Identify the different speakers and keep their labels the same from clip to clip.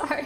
Speaker 1: Sorry.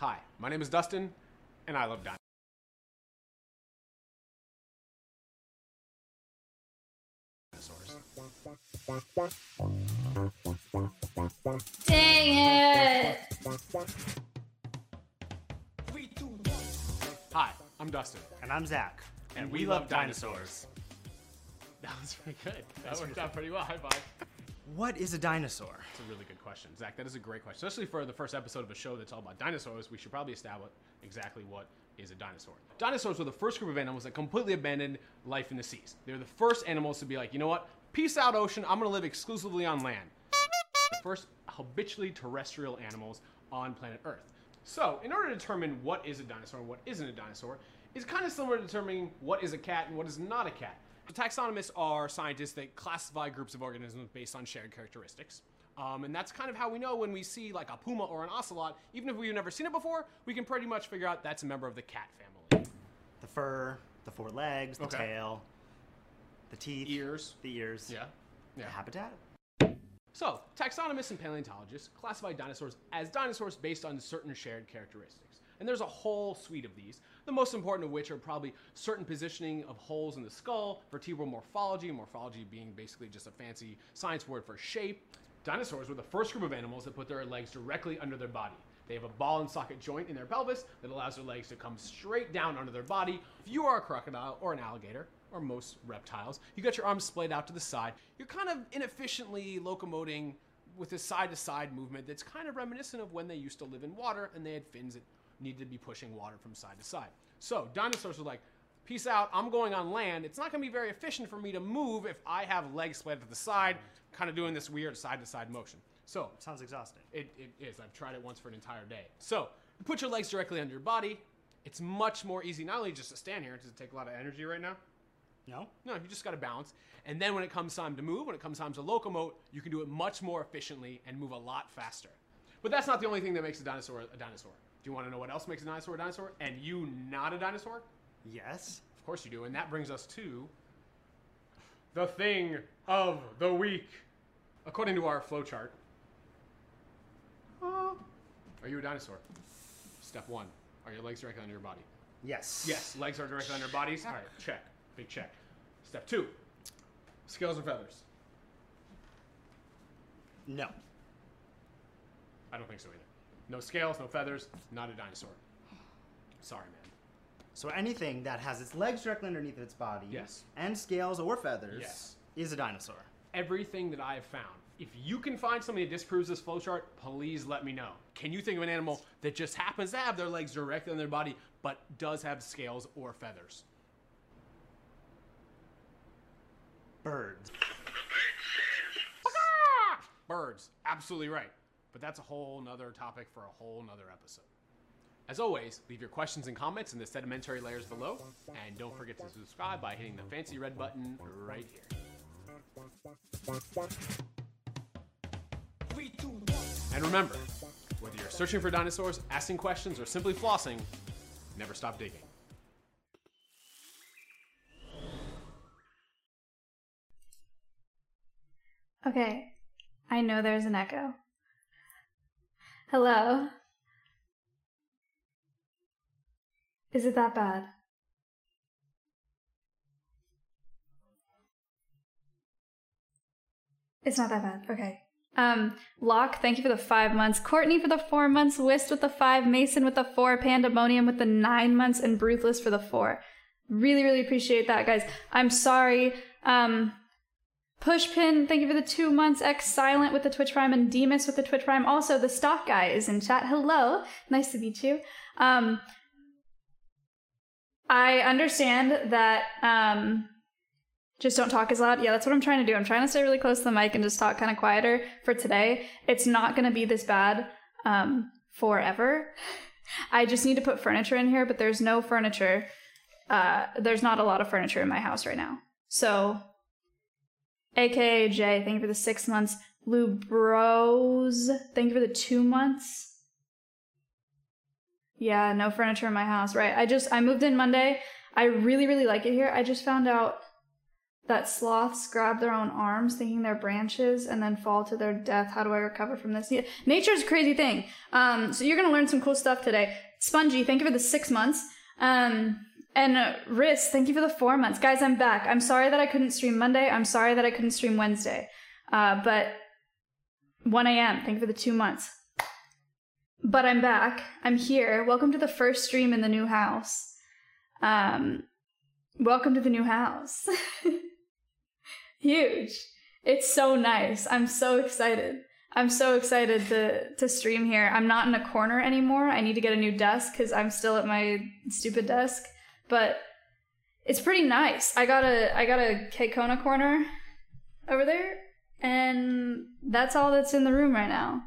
Speaker 2: Hi, my name is Dustin, and I love dinosaurs.
Speaker 1: Dang it!
Speaker 2: Hi, I'm Dustin,
Speaker 3: And I'm Zach.
Speaker 2: and, we, love dinosaurs. That was pretty good. That worked out pretty well. High five.
Speaker 3: What is a dinosaur?
Speaker 2: That's a really good question, Zach. That is a great question, especially for the first episode of a show that's all about dinosaurs. We should probably establish exactly what is a dinosaur. Dinosaurs were the first group of animals that completely abandoned life in the seas. They were the first animals to be like, you know what? Peace out, ocean. I'm gonna live exclusively on land. The first habitually terrestrial animals on planet Earth. So, in order to determine what is a dinosaur and what isn't a dinosaur, is kind of similar to determining what is a cat and what is not a cat. The taxonomists are scientists that classify groups of organisms based on shared characteristics. Um, and that's kind of how we know when we see like a puma or an ocelot, even if we've never seen it before, we can pretty much figure out that's a member of the cat family.
Speaker 3: The fur, the four legs, the
Speaker 2: Okay.
Speaker 3: tail, the teeth,
Speaker 2: Ears.
Speaker 3: the ears,
Speaker 2: Yeah.
Speaker 3: the
Speaker 2: Yeah.
Speaker 3: habitat.
Speaker 2: So, taxonomists and paleontologists classify dinosaurs as dinosaurs based on certain shared characteristics. And there's a whole suite of these, the most important of which are probably certain positioning of holes in the skull, vertebral morphology, morphology being basically just a fancy science word for shape. Dinosaurs were the first group of animals that put their legs directly under their body. They have a ball and socket joint in their pelvis that allows their legs to come straight down under their body. If you are a crocodile or an alligator, or most reptiles, you got your arms splayed out to the side. You're kind of inefficiently locomoting with a side to side movement that's kind of reminiscent of when they used to live in water and they had fins that needed to be pushing water from side to side. So dinosaurs were like, peace out, I'm going on land. It's not going to be very efficient for me to move if I have legs splayed to the side, kind of doing this weird side to side motion. So
Speaker 3: Sounds exhausting.
Speaker 2: it, it is. I've tried it once for an entire day. So you put your legs directly under your body. It's much more easy, not only just to stand here, does it take a lot of energy right now?
Speaker 3: No?
Speaker 2: No, you just got to balance. And then when it comes time to move, when it comes time to locomote, you can do it much more efficiently and move a lot faster. But that's not the only thing that makes a dinosaur a dinosaur. Do you want to know what else makes a dinosaur a dinosaur? And you not a dinosaur?
Speaker 3: Yes.
Speaker 2: Of course you do. And that brings us to the thing of the week. According to our flowchart, uh, are you a dinosaur? Step one. Are your legs directly under your body?
Speaker 3: Yes.
Speaker 2: Yes, legs are directly under your bodies. All right, check. Big check. Step two. Scales and feathers.
Speaker 3: No.
Speaker 2: I don't think so either. No scales, no feathers, not a dinosaur. Sorry, man.
Speaker 3: So anything that has its legs directly underneath its body
Speaker 2: Yes.
Speaker 3: and scales or feathers
Speaker 2: Yes.
Speaker 3: is a dinosaur.
Speaker 2: Everything that I have found. If you can find something that disproves this flowchart, please let me know. Can you think of an animal that just happens to have their legs directly on their body, but does have scales or feathers?
Speaker 3: Birds.
Speaker 2: Birds, absolutely right. But that's a whole nother topic for a whole nother episode. As always, leave your questions and comments in the sedimentary layers below, and don't forget to subscribe by hitting the fancy red button right here. And remember, whether you're searching for dinosaurs, asking questions, or simply flossing, never stop digging.
Speaker 1: Okay, I know there's an echo. Hello? Is it that bad? It's not that bad. Okay. Um, Locke, thank you for the five months. Courtney for the four months. Wist with the five. Mason with the four. Pandemonium with the nine months. And Bruthless for the four. Really, really appreciate that, guys. I'm sorry. Um, Pushpin, thank you for the two months. X Silent with the Twitch Prime and Demas with the Twitch Prime. Also, the stock guy is in chat. Hello. Nice to meet you. Um, I understand that um, just don't talk as loud. Yeah, that's what I'm trying to do. I'm trying to stay really close to the mic and just talk kind of quieter for today. It's not going to be this bad um, forever. I just need to put furniture in here, but there's no furniture. Uh, there's not a lot of furniture in my house right now. So, AKA Jay, thank you for the six months. Blue Bros, thank you for the two months. Yeah, no furniture in my house, right? I just, I moved in Monday. I really, really like it here. I just found out that sloths grab their own arms, thinking they're branches, and then fall to their death. How do I recover from this? Yeah, nature's a crazy thing. Um, so you're gonna learn some cool stuff today. Spongy, thank you for the six months. Um, and uh, Riss, thank you for the four months. Guys, I'm back. I'm sorry that I couldn't stream Monday. I'm sorry that I couldn't stream Wednesday. Uh, but 1 a.m., thank you for the two months. But I'm back. I'm here. Welcome to the first stream in the new house. Um, welcome to the new house. Huge. It's so nice. I'm so excited. I'm so excited to to stream here. I'm not in a corner anymore. I need to get a new desk because I'm still at my stupid desk. But it's pretty nice. I got a I got a Kona corner over there, and that's all that's in the room right now.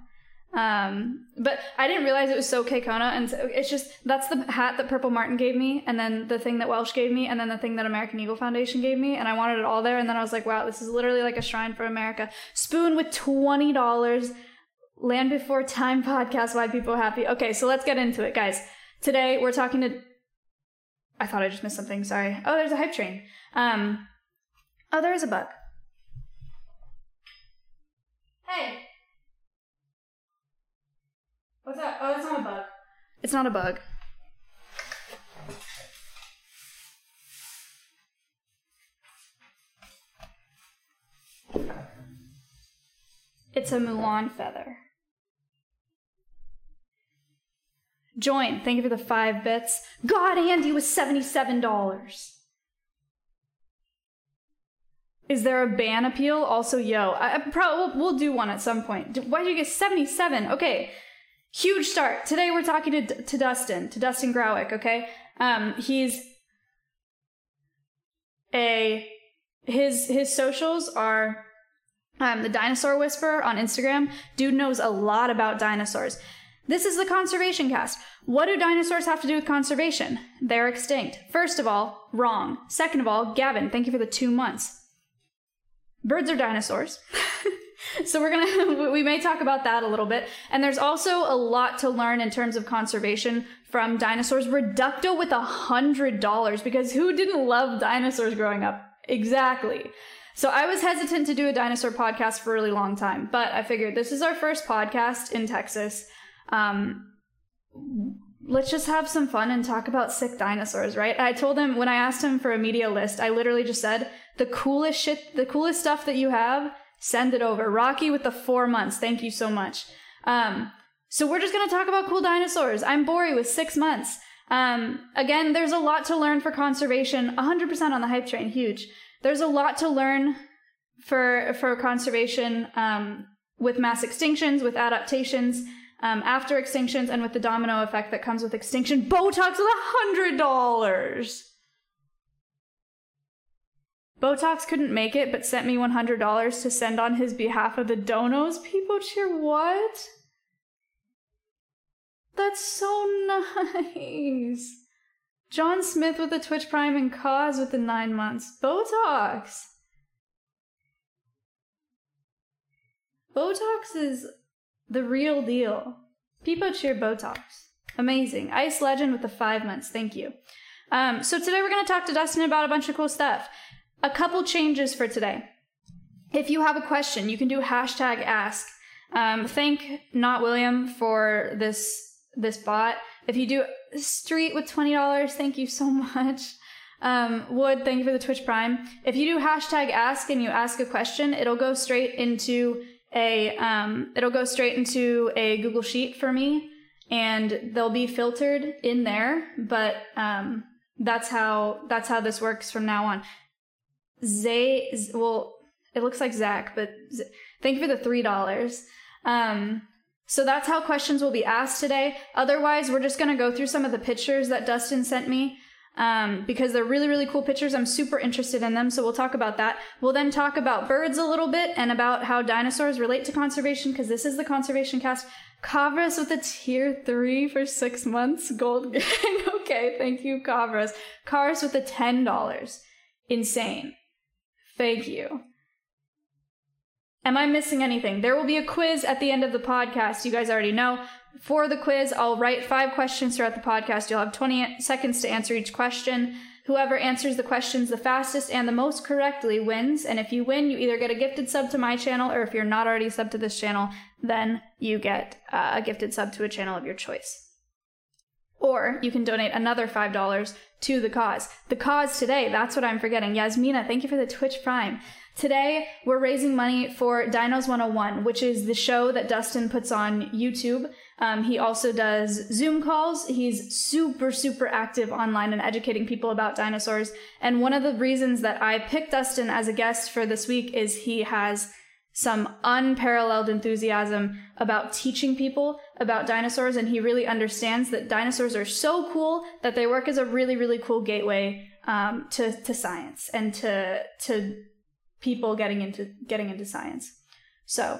Speaker 1: Um, but I didn't realize it was so Kona, and so it's just that's the hat that Purple Martin gave me, and then the thing that Welsh gave me, and then the thing that American Eagle Foundation gave me, and I wanted it all there. And then I was like, wow, this is literally like a shrine for America. Spoon with twenty dollars. Land Before Time podcast. Why people happy? Okay, so let's get into it, guys. Today we're talking to. I thought I just missed something. Sorry. Oh, there's a hype train. Um. Oh, there is a bug. Hey. What's that? Oh, that's not a bug. It's not a bug. It's a Mulan feather. Join. Thank you for the five bits. God, Andy was $77. Is there a ban appeal? Also, yo, I, I probably we'll, we'll do one at some point. Why did you get 77? Okay, huge start. Today we're talking to, to Dustin, to Dustin Growick, okay? Um, he's a, his, his socials are, um, the Dinosaur Whisperer on Instagram. Dude knows a lot about dinosaurs. This is the Conservation Cast. What do dinosaurs have to do with conservation? They're extinct. First of all, wrong. Second of all, Gavin, thank you for the two months. Birds are dinosaurs. so we're gonna we may talk about that a little bit and there's also a lot to learn in terms of conservation from dinosaurs reducto with a hundred dollars because who didn't love dinosaurs growing up exactly so i was hesitant to do a dinosaur podcast for a really long time but i figured this is our first podcast in texas um, let's just have some fun and talk about sick dinosaurs, right? I told him when I asked him for a media list, I literally just said, the coolest shit, the coolest stuff that you have, send it over. Rocky with the four months. Thank you so much. Um, so we're just going to talk about cool dinosaurs. I'm Bori with six months. Um, again, there's a lot to learn for conservation. 100% on the hype train. Huge. There's a lot to learn for, for conservation, um, with mass extinctions, with adaptations um, after extinctions and with the domino effect that comes with extinction. Botox is a hundred dollars. Botox couldn't make it, but sent me one hundred dollars to send on his behalf of the donos. People cheer what? That's so nice. John Smith with the Twitch Prime and Cause with the nine months. Botox. Botox is the real deal. People cheer Botox. Amazing. Ice Legend with the five months. Thank you. Um, so today we're going to talk to Dustin about a bunch of cool stuff. A couple changes for today. if you have a question, you can do hashtag ask. Um, thank not William for this this bot. If you do street with twenty dollars, thank you so much. Um, Wood, thank you for the Twitch Prime. If you do hashtag ask and you ask a question, it'll go straight into a um, it'll go straight into a Google Sheet for me, and they'll be filtered in there. But um, that's how that's how this works from now on. Zay, well, it looks like Zach, but Z- thank you for the three dollars. Um, so that's how questions will be asked today. Otherwise, we're just gonna go through some of the pictures that Dustin sent me um, because they're really, really cool pictures. I'm super interested in them, so we'll talk about that. We'll then talk about birds a little bit and about how dinosaurs relate to conservation, because this is the conservation cast. Kavras with a tier three for six months. Gold gang. okay, thank you, Kavras. Cars with a ten dollars. Insane. Thank you. Am I missing anything? There will be a quiz at the end of the podcast. You guys already know. For the quiz, I'll write five questions throughout the podcast. You'll have 20 seconds to answer each question. Whoever answers the questions the fastest and the most correctly wins. And if you win, you either get a gifted sub to my channel, or if you're not already sub to this channel, then you get uh, a gifted sub to a channel of your choice. Or you can donate another $5 to the cause. The cause today, that's what I'm forgetting. Yasmina, thank you for the Twitch Prime. Today, we're raising money for Dinos 101, which is the show that Dustin puts on YouTube. Um, he also does Zoom calls. He's super, super active online and educating people about dinosaurs. And one of the reasons that I picked Dustin as a guest for this week is he has some unparalleled enthusiasm about teaching people about dinosaurs. And he really understands that dinosaurs are so cool that they work as a really, really cool gateway um, to, to science and to, to people getting into getting into science. So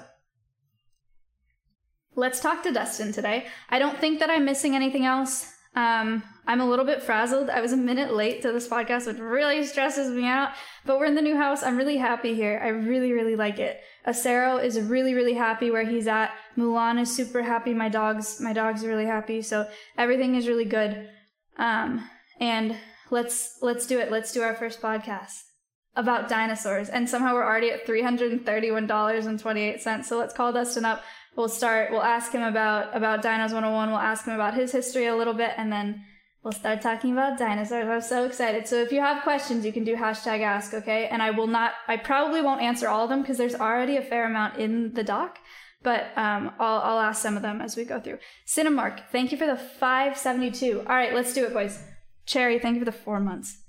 Speaker 1: let's talk to Dustin today. I don't think that I'm missing anything else. Um, I'm a little bit frazzled. I was a minute late to this podcast, which really stresses me out. But we're in the new house. I'm really happy here. I really, really like it. Acero is really, really happy where he's at. Mulan is super happy. My dogs, my dogs are really happy. So everything is really good. Um, and let's let's do it. Let's do our first podcast about dinosaurs. And somehow we're already at $331.28. So let's call Dustin up. We'll start, we'll ask him about, about Dinos 101. We'll ask him about his history a little bit and then we'll start talking about dinosaurs. I'm so excited. So if you have questions, you can do hashtag ask, okay? And I will not, I probably won't answer all of them because there's already a fair amount in the doc. But um, I'll, I'll ask some of them as we go through. Cinemark, thank you for the 572. All right, let's do it, boys. Cherry, thank you for the four months.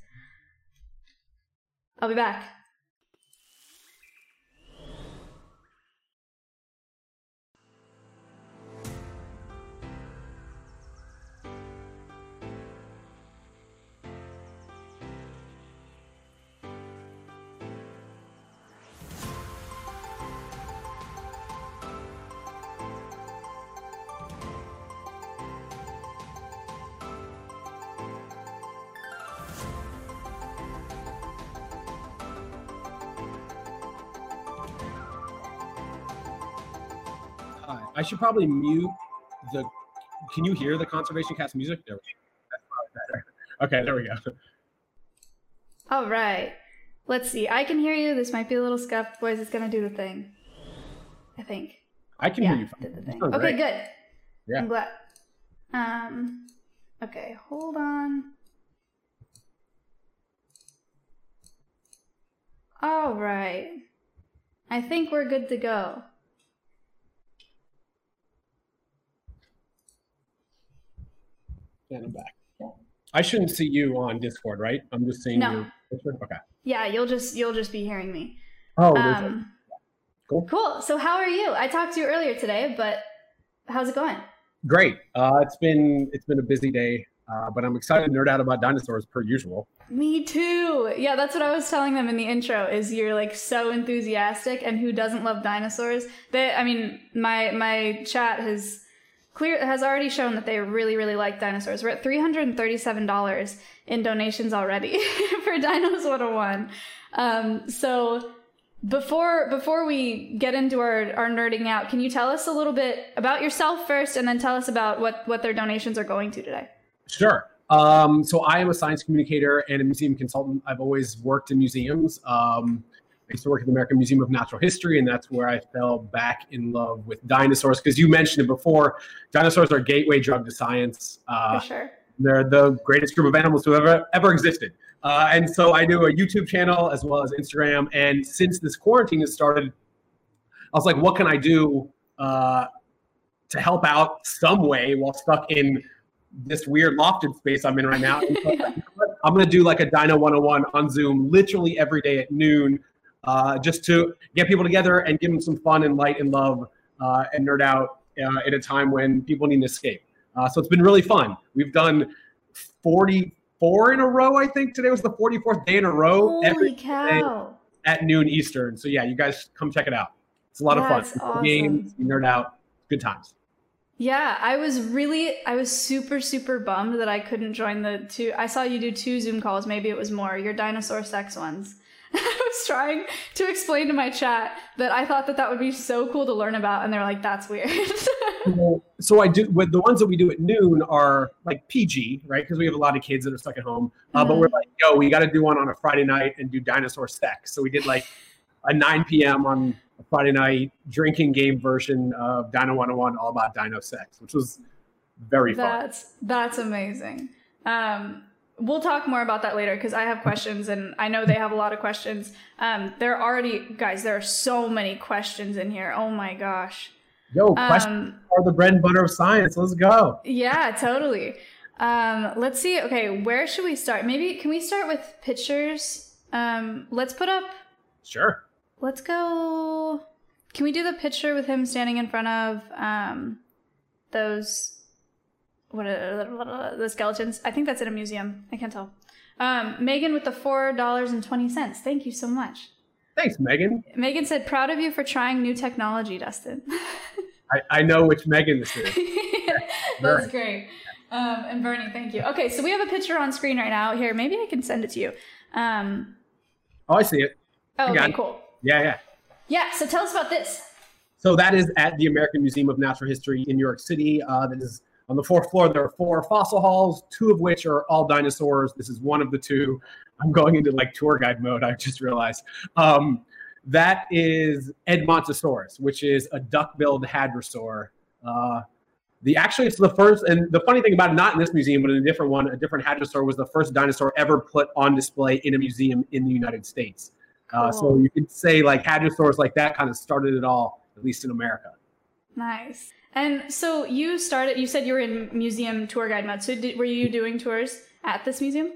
Speaker 1: I'll be back.
Speaker 2: Should probably mute the. Can you hear the conservation cast music? There we go. Okay, there we go.
Speaker 1: All right. Let's see. I can hear you. This might be a little scuffed, boys. It's gonna do the thing. I think.
Speaker 2: I can
Speaker 1: yeah,
Speaker 2: hear you. fine.
Speaker 1: did the thing. Okay,
Speaker 2: great.
Speaker 1: good.
Speaker 2: Yeah.
Speaker 1: I'm glad. Um. Okay, hold on. All right. I think we're good to go.
Speaker 2: And I'm back. I shouldn't see you on Discord, right? I'm just seeing
Speaker 1: No.
Speaker 2: picture. Okay.
Speaker 1: Yeah, you'll just you'll just be hearing me.
Speaker 2: Oh,
Speaker 1: Um,
Speaker 2: Cool.
Speaker 1: Cool. So how are you? I talked to you earlier today, but how's it going?
Speaker 2: great. Uh, it's been it's been a busy day, uh, but I'm excited to nerd out about dinosaurs per usual.
Speaker 1: Me too. Yeah, that's what I was telling them in the intro. Is you're like so enthusiastic, and who doesn't love dinosaurs? That I mean, my my chat has clear has already shown that they really really like dinosaurs. We're at three hundred and thirty seven dollars in donations already for Dinos 101. Um, so before before we get into our, our nerding out, can you tell us a little bit about yourself first, and then tell us about what what their donations are going to today?
Speaker 2: Sure. Um, so I am a science communicator and a museum consultant. I've always worked in museums. Um, I used to work at the American Museum of Natural History, and that's where I fell back in love with dinosaurs. Because you mentioned it before, dinosaurs are a gateway drug to science. Uh,
Speaker 1: For sure.
Speaker 2: they're the greatest group of animals to have ever, ever existed. Uh, and so I do a YouTube channel as well as Instagram. And since this quarantine has started, I was like, what can I do uh, to help out some way while stuck in this weird lofted space I'm in right now? And so I was like, you know what? I'm going to do like a Dino 101 on Zoom literally every day at noon uh, just to get people together and give them some fun and light and love uh, and nerd out uh, at a time when people need an escape. Uh, so it's been really fun. We've done 44 in a row, I think. Today was the 44th day in a row every
Speaker 1: Holy cow.
Speaker 2: at noon Eastern. So yeah, you guys come check it out. It's a lot of fun.
Speaker 1: awesome.
Speaker 2: Games, you nerd out, good times.
Speaker 1: Yeah, I was really, I was super, super bummed that I couldn't join the two. I saw you do two Zoom calls. Maybe it was more your dinosaur sex ones. I was trying to explain to my chat that I thought that that would be so cool to learn about, and they're like, "That's weird."
Speaker 2: So- I do. With the ones that we do at noon are like PG, right? Because we have a lot of kids that are stuck at home. Uh, But
Speaker 1: Mhm.
Speaker 2: we're like, yo, we got to do one on a Friday night and do dinosaur sex. So we did like a 9 p.m. on a Friday night drinking game version of Dino 101, all about dino sex, which was very fun.
Speaker 1: That's that's amazing. Um, we'll talk more about that later because I have questions and I know they have a lot of questions. Um, there are already guys. There are so many questions in here. Oh my gosh.
Speaker 2: Yo, questions
Speaker 1: Um,
Speaker 2: are the bread and butter of science. Let's go.
Speaker 1: yeah, totally. Um, let's see. Okay, where should we start? Maybe can we start with pictures? Um, let's put up.
Speaker 2: Sure.
Speaker 1: Let's go. Can we do the picture with him standing in front of um, those what are the skeletons? I think that's in a museum. I can't tell. Um, Megan with the four dollars and twenty cents. Thank you so much.
Speaker 2: Thanks, Megan.
Speaker 1: Megan said, "Proud of you for trying new technology, Dustin."
Speaker 2: I, I know which Megan this is.
Speaker 1: That's great. Um, and Bernie, thank you. Okay, so we have a picture on screen right now. Here, maybe I can send it to you. Um,
Speaker 2: Oh, I see it.
Speaker 1: oh, okay,
Speaker 2: it.
Speaker 1: cool.
Speaker 2: Yeah, yeah.
Speaker 1: Yeah. So tell us about this.
Speaker 2: So that is at the American Museum of Natural History in New York City. Uh, that is on the fourth floor. There are four fossil halls, two of which are all dinosaurs. This is one of the two. I'm going into like tour guide mode. I just realized. Um, that is Edmontosaurus, which is a duck-billed hadrosaur. Uh, the actually it's the first, and the funny thing about it, not in this museum, but in a different one, a different hadrosaur was the first dinosaur ever put on display in a museum in the United States. Uh, so you could say like hadrosaurs like that kind of started it all, at least in America.
Speaker 1: Nice. And so you started. You said you were in museum tour guide mode. So did, were you doing tours at this museum?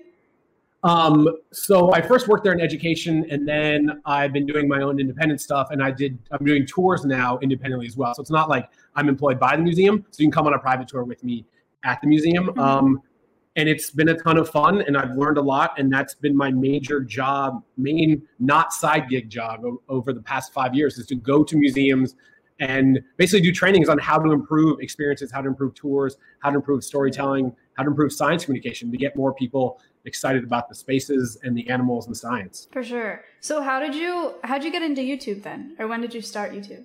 Speaker 2: Um, so I first worked there in education, and then I've been doing my own independent stuff, and I did. I'm doing tours now independently as well. So it's not like I'm employed by the museum. So you can come on a private tour with me at the museum.
Speaker 1: Mhm.
Speaker 2: Um, and it's been a ton of fun, and I've learned a lot, and that's been my major job, main not side gig job over the past five years is to go to museums and basically do trainings on how to improve experiences, how to improve tours, how to improve storytelling, how to improve science communication to get more people excited about the spaces and the animals and science.
Speaker 1: For sure. So how did you how would you get into YouTube then, or when did you start YouTube?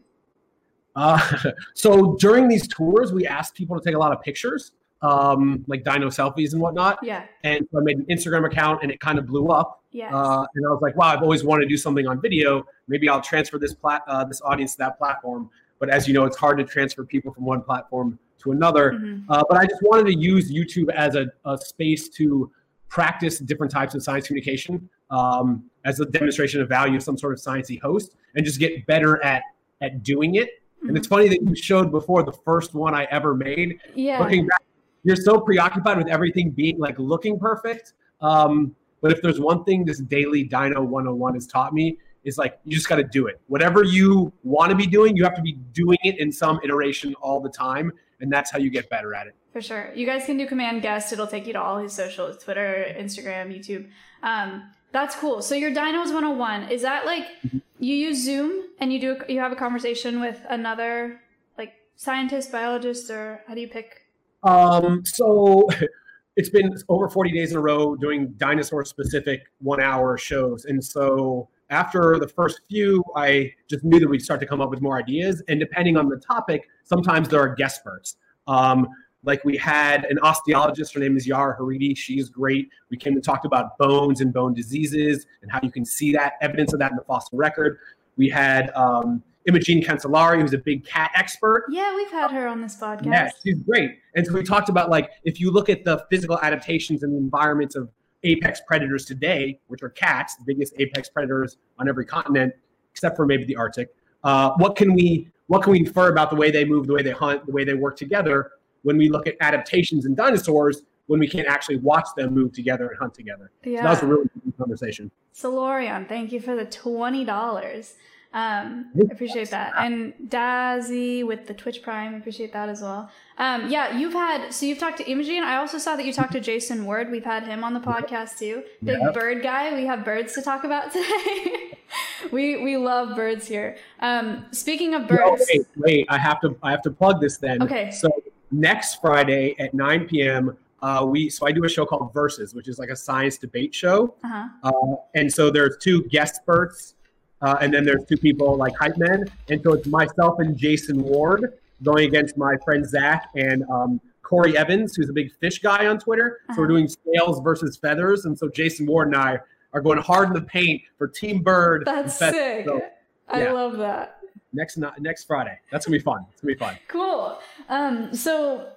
Speaker 2: Uh, so during these tours, we asked people to take a lot of pictures, um, like dino selfies and whatnot.
Speaker 1: Yeah.
Speaker 2: And so I made an Instagram account, and it kind of blew up.
Speaker 1: Yes.
Speaker 2: Uh, and I was like, wow, I've always wanted to do something on video. Maybe I'll transfer this plat- uh, this audience to that platform. But as you know, it's hard to transfer people from one platform to another.
Speaker 1: Mhm.
Speaker 2: Uh, but I just wanted to use YouTube as a, a space to practice different types of science communication um, as a demonstration of value of some sort of sciencey host, and just get better at at doing it. And it's funny that you showed before the first one I ever made.
Speaker 1: Yeah.
Speaker 2: Looking back, you're so preoccupied with everything being like looking perfect. Um, but if there's one thing this daily Dino 101 has taught me, is like you just got to do it. Whatever you want to be doing, you have to be doing it in some iteration all the time, and that's how you get better at it.
Speaker 1: For sure. You guys can do command guest. It'll take you to all his socials Twitter, Instagram, YouTube. Um, that's cool. So your Dinos 101, is that like
Speaker 2: Mm-hmm.
Speaker 1: you use Zoom and you do you have a conversation with another like scientist, biologist, or how do you pick?
Speaker 2: Um, so it's been over 40 days in a row doing dinosaur specific one hour shows. And so after the first few, I just knew that we'd start to come up with more ideas. And depending on the topic, sometimes there are guest experts. Um, Like we had an osteologist, her name is Yara Haridy. She's great. We came and talked about bones and bone diseases and how you can see that evidence of that in the fossil record. We had um, Imogene Cancellare, who's a big cat expert.
Speaker 1: Yeah, we've had her on this podcast.
Speaker 2: Yeah, she's great. And so we talked about like if you look at the physical adaptations and the environments of apex predators today, which are cats, the biggest apex predators on every continent, except for maybe the Arctic. Uh, what can we what can we infer about the way they move, the way they hunt, the way they work together when we look at adaptations in dinosaurs when we can't actually watch them move together and hunt together?
Speaker 1: Yeah.
Speaker 2: So that was a really good conversation.
Speaker 1: Solorion, thank you for the twenty dollars. Um, I appreciate that. And Dazzy with the Twitch Prime, appreciate that as well. Um, yeah, you've had so you've talked to Imogen. I also saw that you talked to Jason Ward. We've had him on the podcast too. Big
Speaker 2: Yep.
Speaker 1: bird guy. We have birds to talk about today. we we love birds here. Um, speaking of
Speaker 2: No,
Speaker 1: birds,
Speaker 2: wait, wait. I have to I have to plug this then.
Speaker 1: Okay.
Speaker 2: So next Friday at 9 p.m. Uh, we so I do a show called Versus, which is like a science debate show.
Speaker 1: uh-huh.
Speaker 2: Uh, and so there's two guest experts, uh, and then there's two people like hype men. And so it's myself and Jason Ward going against my friend Zach and um, Corey Evans, who's a big fish guy on Twitter. So we're
Speaker 1: Uh-huh.
Speaker 2: doing scales versus feathers. And so Jason Ward and I are going hard in the paint for Team Bird.
Speaker 1: that's sick.
Speaker 2: So
Speaker 1: I love that.
Speaker 2: next next Friday. That's gonna be fun. It's gonna be fun.
Speaker 1: Cool. Um, so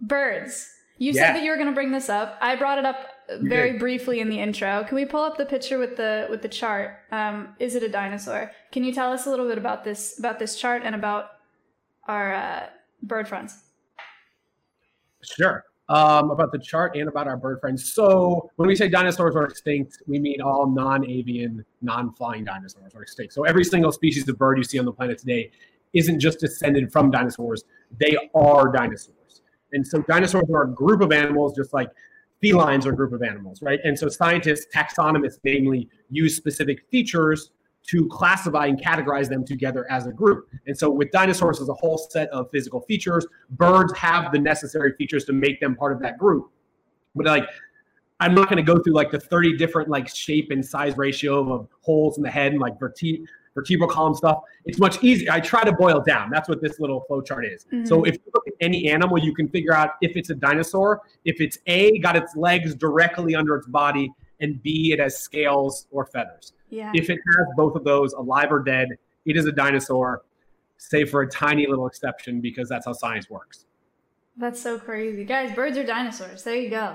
Speaker 1: birds. You
Speaker 2: Yeah.
Speaker 1: said that you were going to bring this up. I brought it up very
Speaker 2: did.
Speaker 1: briefly in the intro. Can we pull up the picture with the with the chart? Um, is it a dinosaur? Can you tell us a little bit about this about this chart and about our uh, bird friends?
Speaker 2: Sure. Um, about the chart and about our bird friends. So when we say dinosaurs are extinct, we mean all non-avian, non-flying dinosaurs are extinct. So every single species of bird you see on the planet today isn't just descended from dinosaurs; they are dinosaurs. And so dinosaurs are a group of animals, just like felines are a group of animals, right? And so scientists, taxonomists, namely, use specific features to classify and categorize them together as a group. And so with dinosaurs, there's a whole set of physical features. Birds have the necessary features to make them part of that group. But like, I'm not going to go through like the 30 different like shape and size ratio of holes in the head and like verte- vertebral column stuff. It's much easier. I try to boil down. That's what this little flow chart is. So if you look at any animal, you can figure out if it's a dinosaur, if it's A, got its legs directly under its body, and B, it has scales or feathers.
Speaker 1: Yeah.
Speaker 2: If it has both of those, alive or dead, it is a dinosaur, save for a tiny little exception because that's how science works.
Speaker 1: That's so crazy. Guys, birds are dinosaurs. There you go.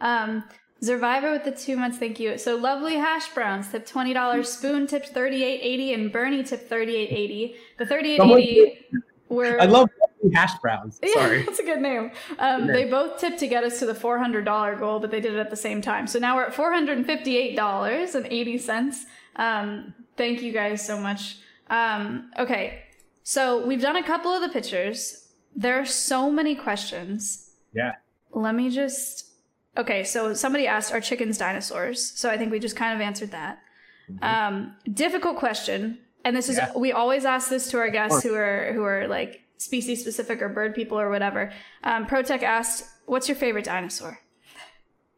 Speaker 1: Um, Survivor with the two months, thank you. So lovely hash browns tip twenty dollars. Spoon tipped thirty eight eighty, and Bernie tipped thirty eight eighty. The thirty eight eighty were
Speaker 2: I love hash browns. Sorry.
Speaker 1: Yeah, that's a good name. Um, they both tipped to get us to the four hundred dollar goal, but they did it at the same time. So now we're at four hundred and fifty eight dollars and eighty cents. Um, thank you guys so much. Um, okay, so we've done a couple of the pictures. There are so many questions.
Speaker 2: Yeah.
Speaker 1: Let me just. Okay, so somebody asked, "Are chickens dinosaurs?" So I think we just kind of answered that. Um, difficult question, and this is
Speaker 2: Yeah.
Speaker 1: we always ask this to our guests who are who are like species specific or bird people or whatever. Um, Protech asked, "What's your favorite dinosaur?"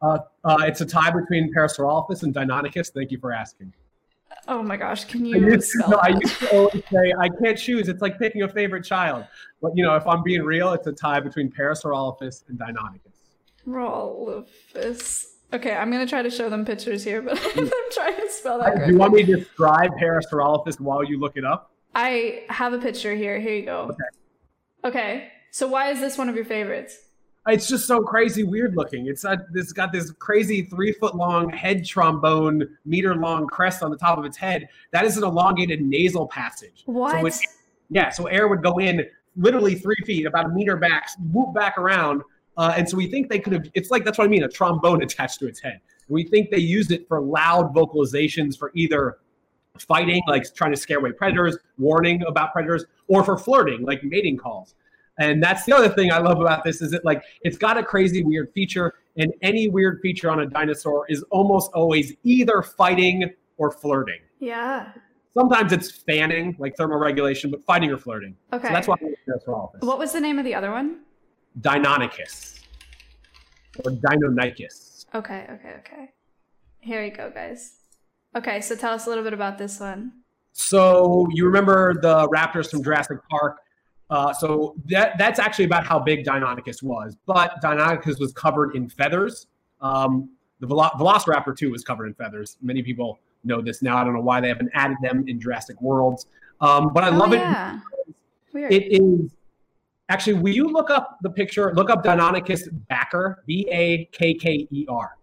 Speaker 2: Uh, uh, it's a tie between Parasaurolophus and Deinonychus. Thank you for asking.
Speaker 1: Oh my gosh, can
Speaker 2: I
Speaker 1: you
Speaker 2: used, to, no, I used to always say I can't choose. It's like picking a favorite child. But you know, if I'm being real, it's a tie between Parasaurolophus and Deinonychus.
Speaker 1: Rolophus. Okay, I'm gonna try to show them pictures here, but I'm trying to spell that
Speaker 2: Do you want me to describe Parasaurolophus while you look it up?
Speaker 1: I have a picture here. Here you go.
Speaker 2: Okay.
Speaker 1: Okay, so why is this one of your favorites?
Speaker 2: It's just so crazy weird looking. It's uh, it's got this crazy three foot long head trombone, meter long crest on the top of its head. That is an elongated nasal passage.
Speaker 1: What?
Speaker 2: So it, yeah, so air would go in literally three feet, about a meter back, whoop back around. Uh, and so we think they could have, it's like, that's what I mean, a trombone attached to its head. We think they used it for loud vocalizations for either fighting, like trying to scare away predators, warning about predators, or for flirting, like mating calls. And that's the other thing I love about this is that like it's got a crazy weird feature, and any weird feature on a dinosaur is almost always either fighting or flirting.
Speaker 1: yeah.
Speaker 2: Sometimes it's fanning, like thermoregulation, but fighting or flirting.
Speaker 1: Okay.
Speaker 2: So that's why that's for all of this.
Speaker 1: What was the name of the other one?
Speaker 2: Deinonychus or Deinonychus.
Speaker 1: Okay, okay, okay. Here you go, guys. Okay, so tell us a little bit about this one.
Speaker 2: So you remember the raptors from Jurassic Park? Uh, so that that's actually about how big Deinonychus was. But Deinonychus was covered in feathers. Um, the Velo- Velociraptor too was covered in feathers. Many people know this now. I don't know why they haven't added them in Jurassic Worlds. Um, but I
Speaker 1: Oh,
Speaker 2: love it.
Speaker 1: yeah. Weird.
Speaker 2: It is actually. Will you look up the picture? Look up Deinonychus Bakker. B a k k e r.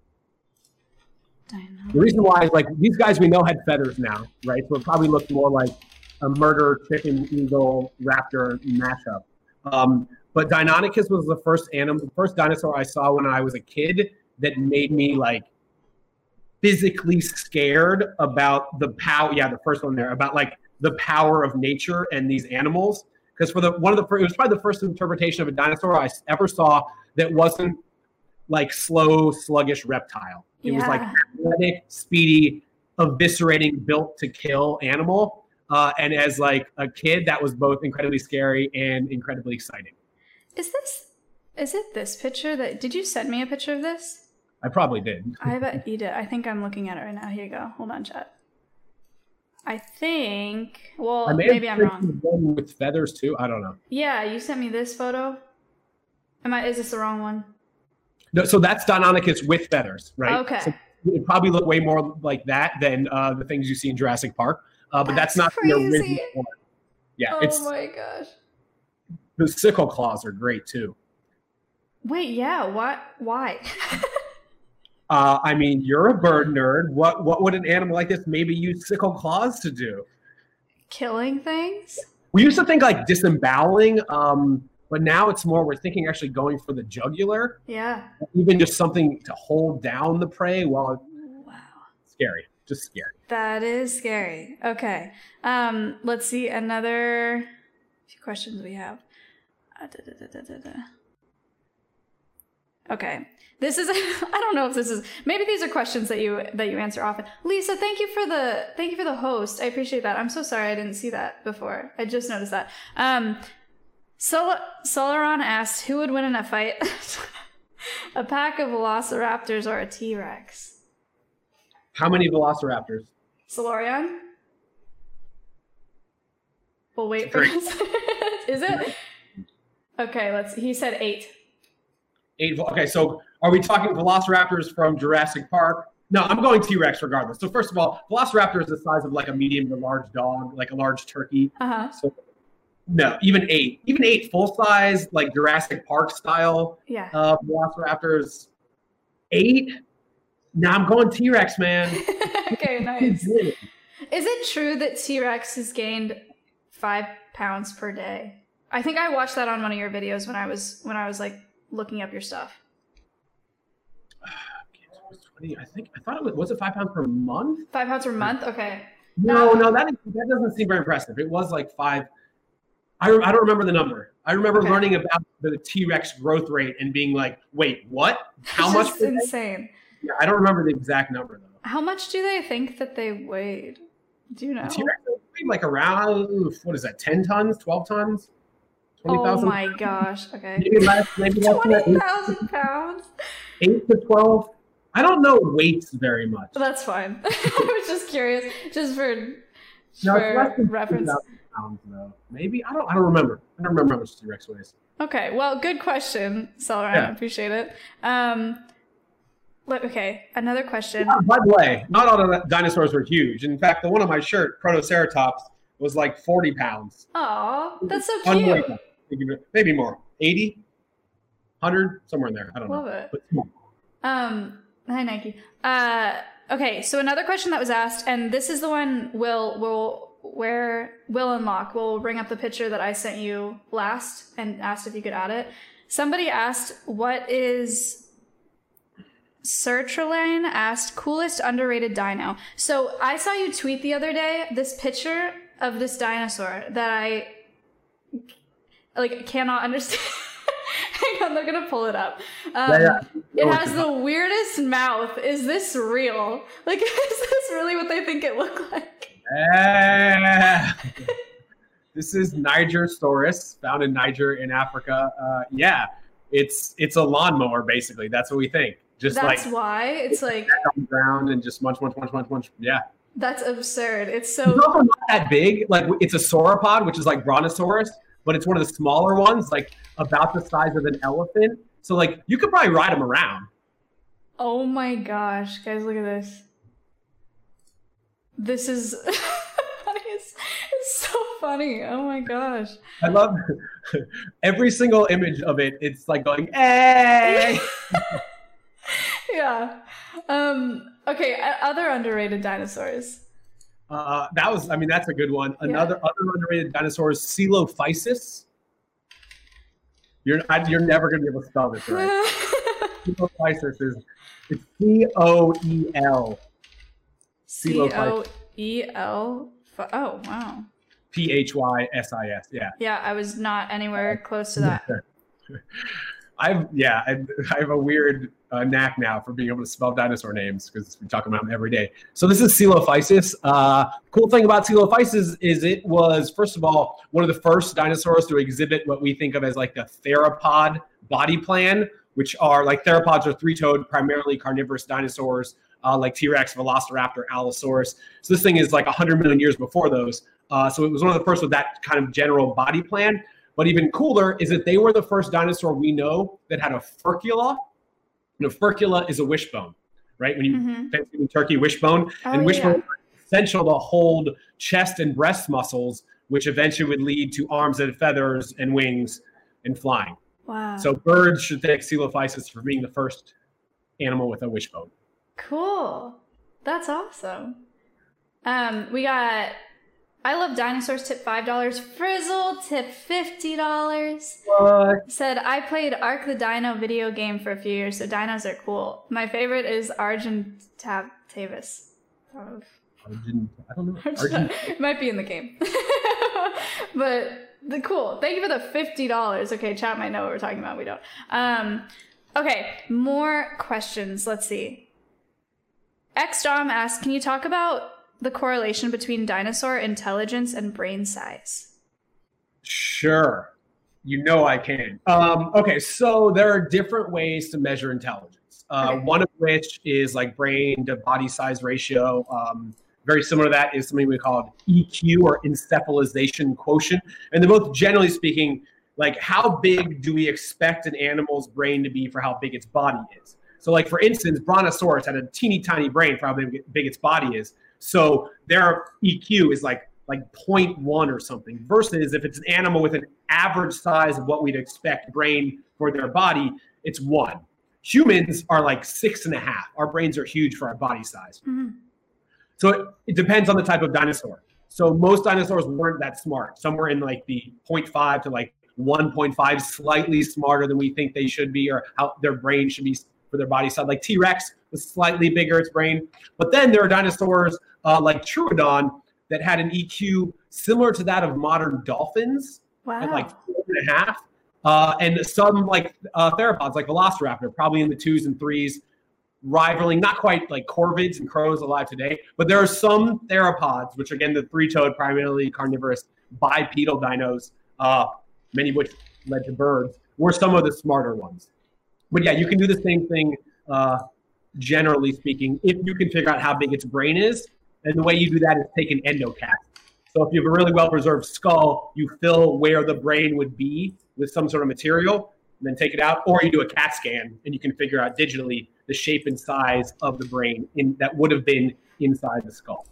Speaker 2: The reason why is like these guys we know had feathers now, right? So it probably looked more like a murder chicken eagle raptor mashup. Um, but Deinonychus was the first animal, the first dinosaur I saw when I was a kid that made me like physically scared about the power. Yeah, the first one there about like the power of nature and these animals. Because for the one of the first, it was probably the first interpretation of a dinosaur I ever saw that wasn't like slow, sluggish reptile. It was like
Speaker 1: Yeah.
Speaker 2: athletic, speedy, eviscerating, built to kill animal. Uh, and as like a kid, that was both incredibly scary and incredibly exciting.
Speaker 1: Is this is it this picture that did you send me a picture of this?
Speaker 2: I probably did.
Speaker 1: I bet you did. I think I'm looking at it right now. Here you go. Hold on, chat. I think well
Speaker 2: I
Speaker 1: maybe I'm wrong.
Speaker 2: One with feathers too. I don't know.
Speaker 1: Yeah, you sent me this photo. Am I is this the wrong one?
Speaker 2: No, so that's Deinonychus with feathers, right?
Speaker 1: Okay.
Speaker 2: So it probably look way more like that than uh, the things you see in Jurassic Park. Uh, but that's,
Speaker 1: That's
Speaker 2: not the
Speaker 1: crazy.
Speaker 2: original one. Yeah,
Speaker 1: oh
Speaker 2: it's
Speaker 1: my gosh.
Speaker 2: the sickle claws are great too.
Speaker 1: Wait, yeah, what why?
Speaker 2: Uh, I mean, you're a bird nerd. What what would an animal like this maybe use sickle claws to do?
Speaker 1: Killing things?
Speaker 2: We used to think like disemboweling, um, but now it's more we're thinking actually going for the jugular,
Speaker 1: Yeah.
Speaker 2: even just something to hold down the prey. While
Speaker 1: Wow.
Speaker 2: scary, just scary.
Speaker 1: That is scary. Okay. Um, let's see another few questions we have. Uh, da, da, da, da, da, da. Okay. This is I don't know if this is maybe these are questions that you that you answer often. Lisa, thank you for the thank you for the host. I appreciate that. I'm so sorry I didn't see that before. I just noticed that. Um Sol- Solaron asked who would win in a fight? a pack of velociraptors or a T-Rex?
Speaker 2: How many velociraptors?
Speaker 1: Solarion? We'll wait for. Is it? Okay, let's he said eight.
Speaker 2: Eight. Okay, so are we talking velociraptors from Jurassic Park? No, I'm going T Rex regardless. So first of all, velociraptor is the size of like a medium to large dog, like a large turkey.
Speaker 1: Uh-huh.
Speaker 2: So no, even eight, even eight full size, like Jurassic Park style
Speaker 1: Yeah.
Speaker 2: uh, velociraptors. Eight. Now I'm going T Rex, man.
Speaker 1: okay, nice. Is it true that T-Rex has gained five pounds per day? I think I watched that on one of your videos when I was when I was like looking up your stuff.
Speaker 2: I think I thought it was was it five pounds per month.
Speaker 1: Five pounds per month? Okay.
Speaker 2: No, no, that that doesn't seem very impressive. It was like five. I, I don't remember the number. I remember
Speaker 1: Okay.
Speaker 2: learning about the T Rex growth rate and being like, wait, what? How much?
Speaker 1: just
Speaker 2: per day?
Speaker 1: insane.
Speaker 2: Yeah, I don't remember the exact number though.
Speaker 1: How much do they think that they weighed? Do you know?
Speaker 2: T Rex weighed like around what is that? Ten tons? Twelve tons?
Speaker 1: Oh my gosh. Okay.
Speaker 2: Maybe less. Maybe less than that.
Speaker 1: Twenty
Speaker 2: Eight-
Speaker 1: thousand pounds.
Speaker 2: Eight to twelve. I don't know weights very much.
Speaker 1: That's fine. I was just curious, just for,
Speaker 2: No,
Speaker 1: for reference.
Speaker 2: pounds though. Maybe I don't. I don't remember. I don't remember how much T Rex weighs.
Speaker 1: Okay, well, good question, Celeron.
Speaker 2: Yeah.
Speaker 1: I appreciate it. Um, okay, another question.
Speaker 2: Uh, by the way, not all the dinosaurs were huge. In fact, the one on my shirt, Protoceratops, was like 40 pounds.
Speaker 1: Aw, that's so cute.
Speaker 2: Maybe more. 80? 100? Somewhere in there. I don't
Speaker 1: Love
Speaker 2: know.
Speaker 1: it. Um, hi Nike. Uh, okay, so another question that was asked, and this is the one Will will where Will and Locke will bring up the picture that I sent you last and asked if you could add it. Somebody asked, "What is?" Sertraline asked, "Coolest underrated dino." So I saw you tweet the other day this picture of this dinosaur that I like cannot understand. Hang on, they're gonna pull it up. Um,
Speaker 2: Yeah, yeah.
Speaker 1: It
Speaker 2: No,
Speaker 1: has
Speaker 2: it's
Speaker 1: the weirdest mouth. Is this real? Like, is this really what they think it looked like?
Speaker 2: Eh. this is Nigersaurus, found in Niger in Africa. Uh, yeah, it's it's a lawnmower basically. That's what we think. Just
Speaker 1: That's
Speaker 2: like
Speaker 1: why it's like
Speaker 2: on the ground and just munch, munch, munch, munch, munch. Yeah.
Speaker 1: that's absurd. It's
Speaker 2: It's
Speaker 1: so
Speaker 2: also not that big. Like it's a sauropod, which is like brontosaurus, but it's one of the smaller ones, like about the size of an elephant. So like you could probably ride them around.
Speaker 1: Oh my gosh, guys, look at this. This is it's, it's so funny. Oh my gosh.
Speaker 2: I love every single image of it. It's like going, hey.
Speaker 1: yeah. Um, okay, other underrated dinosaurs.
Speaker 2: Uh, that was, I mean, that's a good one. Another other underrated dinosaur is Coelophysis. You're I, you're never gonna be able to spell this right. Coelophysis is it's C O E L
Speaker 1: C O E L. Oh wow.
Speaker 2: P H Y S I S. Yeah.
Speaker 1: Yeah, I was not anywhere close to that.
Speaker 2: I've yeah, I, I have a weird uh, knack now for being able to spell dinosaur names because we talk about them every day. So this is Coelophysis. Uh, cool thing about Coelophysis is it was first of all one of the first dinosaurs to exhibit what we think of as like the theropod body plan, which are like theropods are three-toed, primarily carnivorous dinosaurs. Uh, like T-Rex, Velociraptor, Allosaurus. So this thing is like 100 million years before those. Uh, so it was one of the first with that kind of general body plan. But even cooler is that they were the first dinosaur we know that had a furcula. You know, furcula is a wishbone, right? When you
Speaker 1: Mhm.
Speaker 2: Thanksgiving turkey wishbone,
Speaker 1: Oh,
Speaker 2: and wishbone
Speaker 1: yeah.
Speaker 2: essential to hold chest and breast muscles, which eventually would lead to arms and feathers and wings and flying.
Speaker 1: Wow.
Speaker 2: So birds should thank Coelophysis for being the first animal with a wishbone.
Speaker 1: Cool. That's awesome. Um, we got I love dinosaurs tip five dollars. Frizzle tip fifty dollars. Said I played Ark the Dino video game for a few years, so dinos are cool. My favorite is Argentavis. Oh,
Speaker 2: Argent, I don't know. Argent,
Speaker 1: might be in the game. but the cool. Thank you for the fifty dollars. Okay, chat might know what we're talking about. We don't. Um, okay, more questions. Let's see. X Dom asks, can you talk about the correlation between dinosaur intelligence and brain size?
Speaker 2: Sure. You know I can. Um, okay, so there are different ways to measure intelligence. Uh,
Speaker 1: Okay.
Speaker 2: One of which is like brain to body size ratio. Um, very similar to that is something we call EQ or encephalization quotient. And they're both generally speaking, like how big do we expect an animal's brain to be for how big its body is? So, like for instance, Brontosaurus had a teeny tiny brain for how big, big its body is. So their EQ is like like 0.1 or something. Versus if it's an animal with an average size of what we'd expect brain for their body, it's one. Humans are like six and a half. Our brains are huge for our body size.
Speaker 1: Mhm.
Speaker 2: So it, it depends on the type of dinosaur. So most dinosaurs weren't that smart. Some were in like the 0.5 to like 1.5, slightly smarter than we think they should be, or how their brain should be for their body size. Like T Rex was slightly bigger, its brain. But then there are dinosaurs uh, like Troodon that had an EQ similar to that of modern dolphins
Speaker 1: Wow.
Speaker 2: at like four and a half. Uh, and some like uh, theropods, like Velociraptor, probably in the twos and threes, rivaling not quite like corvids and crows alive today, but there are some theropods, which again the three-toed, primarily carnivorous bipedal dinos, uh, many of which led to birds, were some of the smarter ones. But yeah, you can do the same thing. Uh, generally speaking, if you can figure out how big its brain is, and the way you do that is take an endocast. So if you have a really well preserved skull, you fill where the brain would be with some sort of material, and then take it out, or you do a CAT scan and you can figure out digitally the shape and size of the brain in, that would have been inside the skull.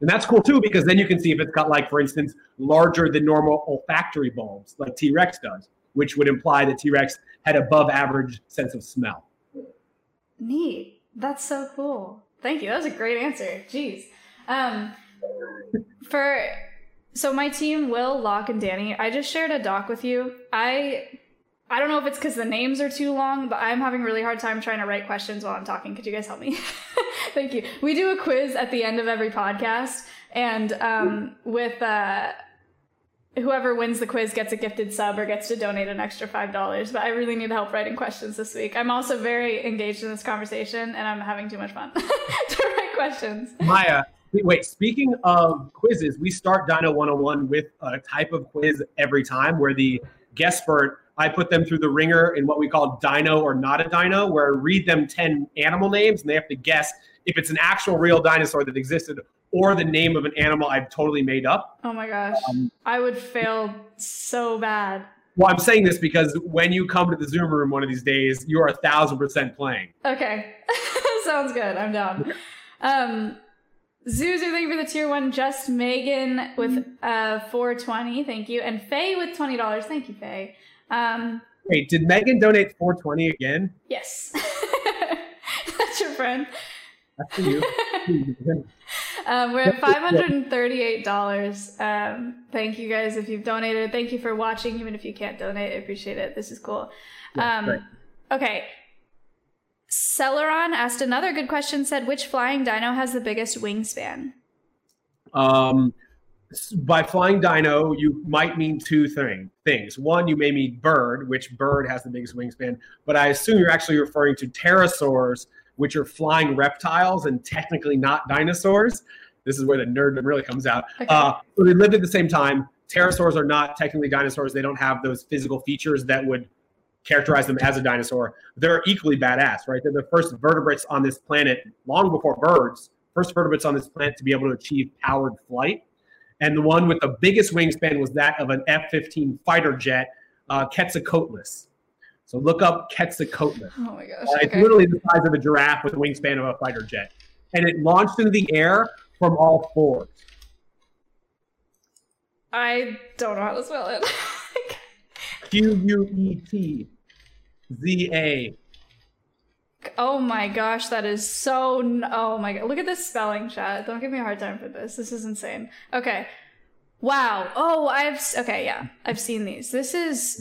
Speaker 2: And that's cool too because then you can see if it's got like, for instance, larger than normal olfactory bulbs like T Rex does, which would imply that T Rex had above average sense of smell.
Speaker 1: Neat. That's so cool. Thank you. That was a great answer. Jeez. Um, for so my team, Will, Locke, and Danny, I just shared a doc with you. I I don't know if it's because the names are too long, but I'm having a really hard time trying to write questions while I'm talking. Could you guys help me? Thank you. We do a quiz at the end of every podcast, and um, with uh, whoever wins the quiz gets a gifted sub or gets to donate an extra five dollars. But I really need help writing questions this week. I'm also very engaged in this conversation, and I'm having too much fun to write questions.
Speaker 2: Maya, wait, speaking of quizzes, we start Dino 101 with a type of quiz every time where the guest expert, I put them through the ringer in what we call dino or not a dino, where I read them 10 animal names and they have to guess if it's an actual real dinosaur that existed or the name of an animal I've totally made up.
Speaker 1: Oh my gosh.
Speaker 2: Um,
Speaker 1: I would fail so bad.
Speaker 2: Well, I'm saying this because when you come to the Zoom room one of these days, you are a thousand percent playing.
Speaker 1: Okay. Sounds good. I'm down. Um, Zuzu, thank you for the tier one. Just Megan with uh 420, thank you. And Faye with twenty dollars. Thank you, Faye. Um,
Speaker 2: Wait, did Megan donate 420 again?
Speaker 1: yes. That's your friend.
Speaker 2: That's for you.
Speaker 1: Um, we're at five hundred and thirty-eight dollars. Um, thank you guys if you've donated. Thank you for watching, even if you can't donate. I appreciate it. This is cool. Um,
Speaker 2: great.
Speaker 1: okay. Celeron asked another good question. Said which flying dino has the biggest wingspan?
Speaker 2: Um, by flying dino, you might mean two thing, things. One, you may mean bird, which bird has the biggest wingspan, but I assume you're actually referring to pterosaurs, which are flying reptiles and technically not dinosaurs. This is where the nerd really comes out.
Speaker 1: Okay.
Speaker 2: Uh, so they lived at the same time. Pterosaurs are not technically dinosaurs. They don't have those physical features that would characterize them as a dinosaur. They're equally badass, right? They're the first vertebrates on this planet, long before birds, first vertebrates on this planet to be able to achieve powered flight. And the one with the biggest wingspan was that of an F 15 fighter jet, uh, Quetzalcoatlus. So look up Quetzalcoatlus.
Speaker 1: oh my gosh.
Speaker 2: Uh, It's
Speaker 1: Okay.
Speaker 2: literally the size of a giraffe with a wingspan of a fighter jet. And it launched into the air from all fours.
Speaker 1: I don't know how to spell it.
Speaker 2: Q U E T Z A.
Speaker 1: oh my gosh, that is so. N- oh my god, look at this spelling chat. Don't give me a hard time for this. This is insane. Okay. Wow. Oh, I've okay. Yeah, I've seen these. This is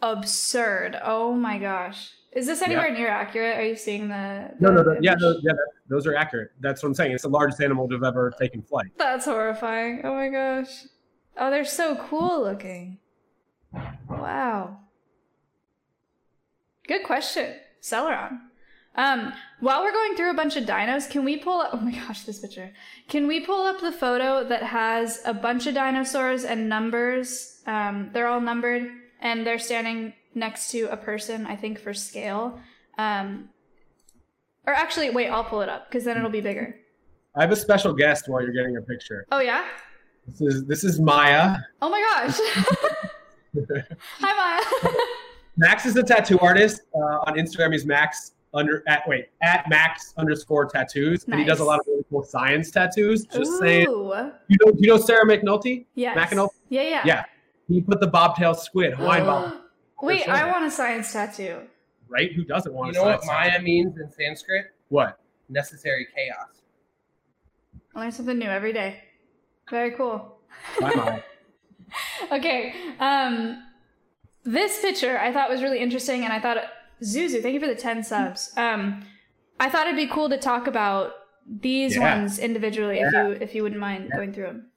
Speaker 1: absurd. Oh my gosh. Is this anywhere near accurate? Are you seeing the?
Speaker 2: No, no,
Speaker 1: the
Speaker 2: no. Yeah, those, yeah, those are accurate. That's what I'm saying. It's the largest animal to have ever taken flight.
Speaker 1: That's horrifying. Oh my gosh. Oh, they're so cool looking. Wow. Good question, Celeron. Um, while we're going through a bunch of dinos, can we pull up? Oh my gosh, this picture. Can we pull up the photo that has a bunch of dinosaurs and numbers? Um, they're all numbered and they're standing next to a person. I think for scale. Um, or actually, wait, I'll pull it up because then it'll be bigger.
Speaker 2: I have a special guest while you're getting a picture.
Speaker 1: Oh yeah.
Speaker 2: This is this is Maya.
Speaker 1: Oh my gosh. Hi, Maya.
Speaker 2: Max is a tattoo artist. Uh, on Instagram, he's Max under at wait at Max underscore tattoos, and he does a lot of really cool science tattoos. Just saying. You know, you know Sarah McNulty?
Speaker 1: Yes.
Speaker 2: Mackinac?
Speaker 1: Yeah, yeah.
Speaker 2: Yeah. He put the bobtail squid, Hawaiian bob,
Speaker 1: Wait,
Speaker 2: sure.
Speaker 1: I want a science tattoo.
Speaker 2: right? Who doesn't want
Speaker 4: You
Speaker 2: to
Speaker 4: know what
Speaker 2: science
Speaker 4: Maya
Speaker 2: tattoo?
Speaker 4: means in Sanskrit?
Speaker 2: What?
Speaker 4: Necessary chaos.
Speaker 1: I learn something new every day. Very cool.
Speaker 2: Bye, Maya.
Speaker 1: Okay. Um, this picture I thought was really interesting, and I thought Zuzu, thank you for the ten subs. Um, I thought it'd be cool to talk about these
Speaker 2: Yeah.
Speaker 1: ones individually, if you if you wouldn't mind going through them.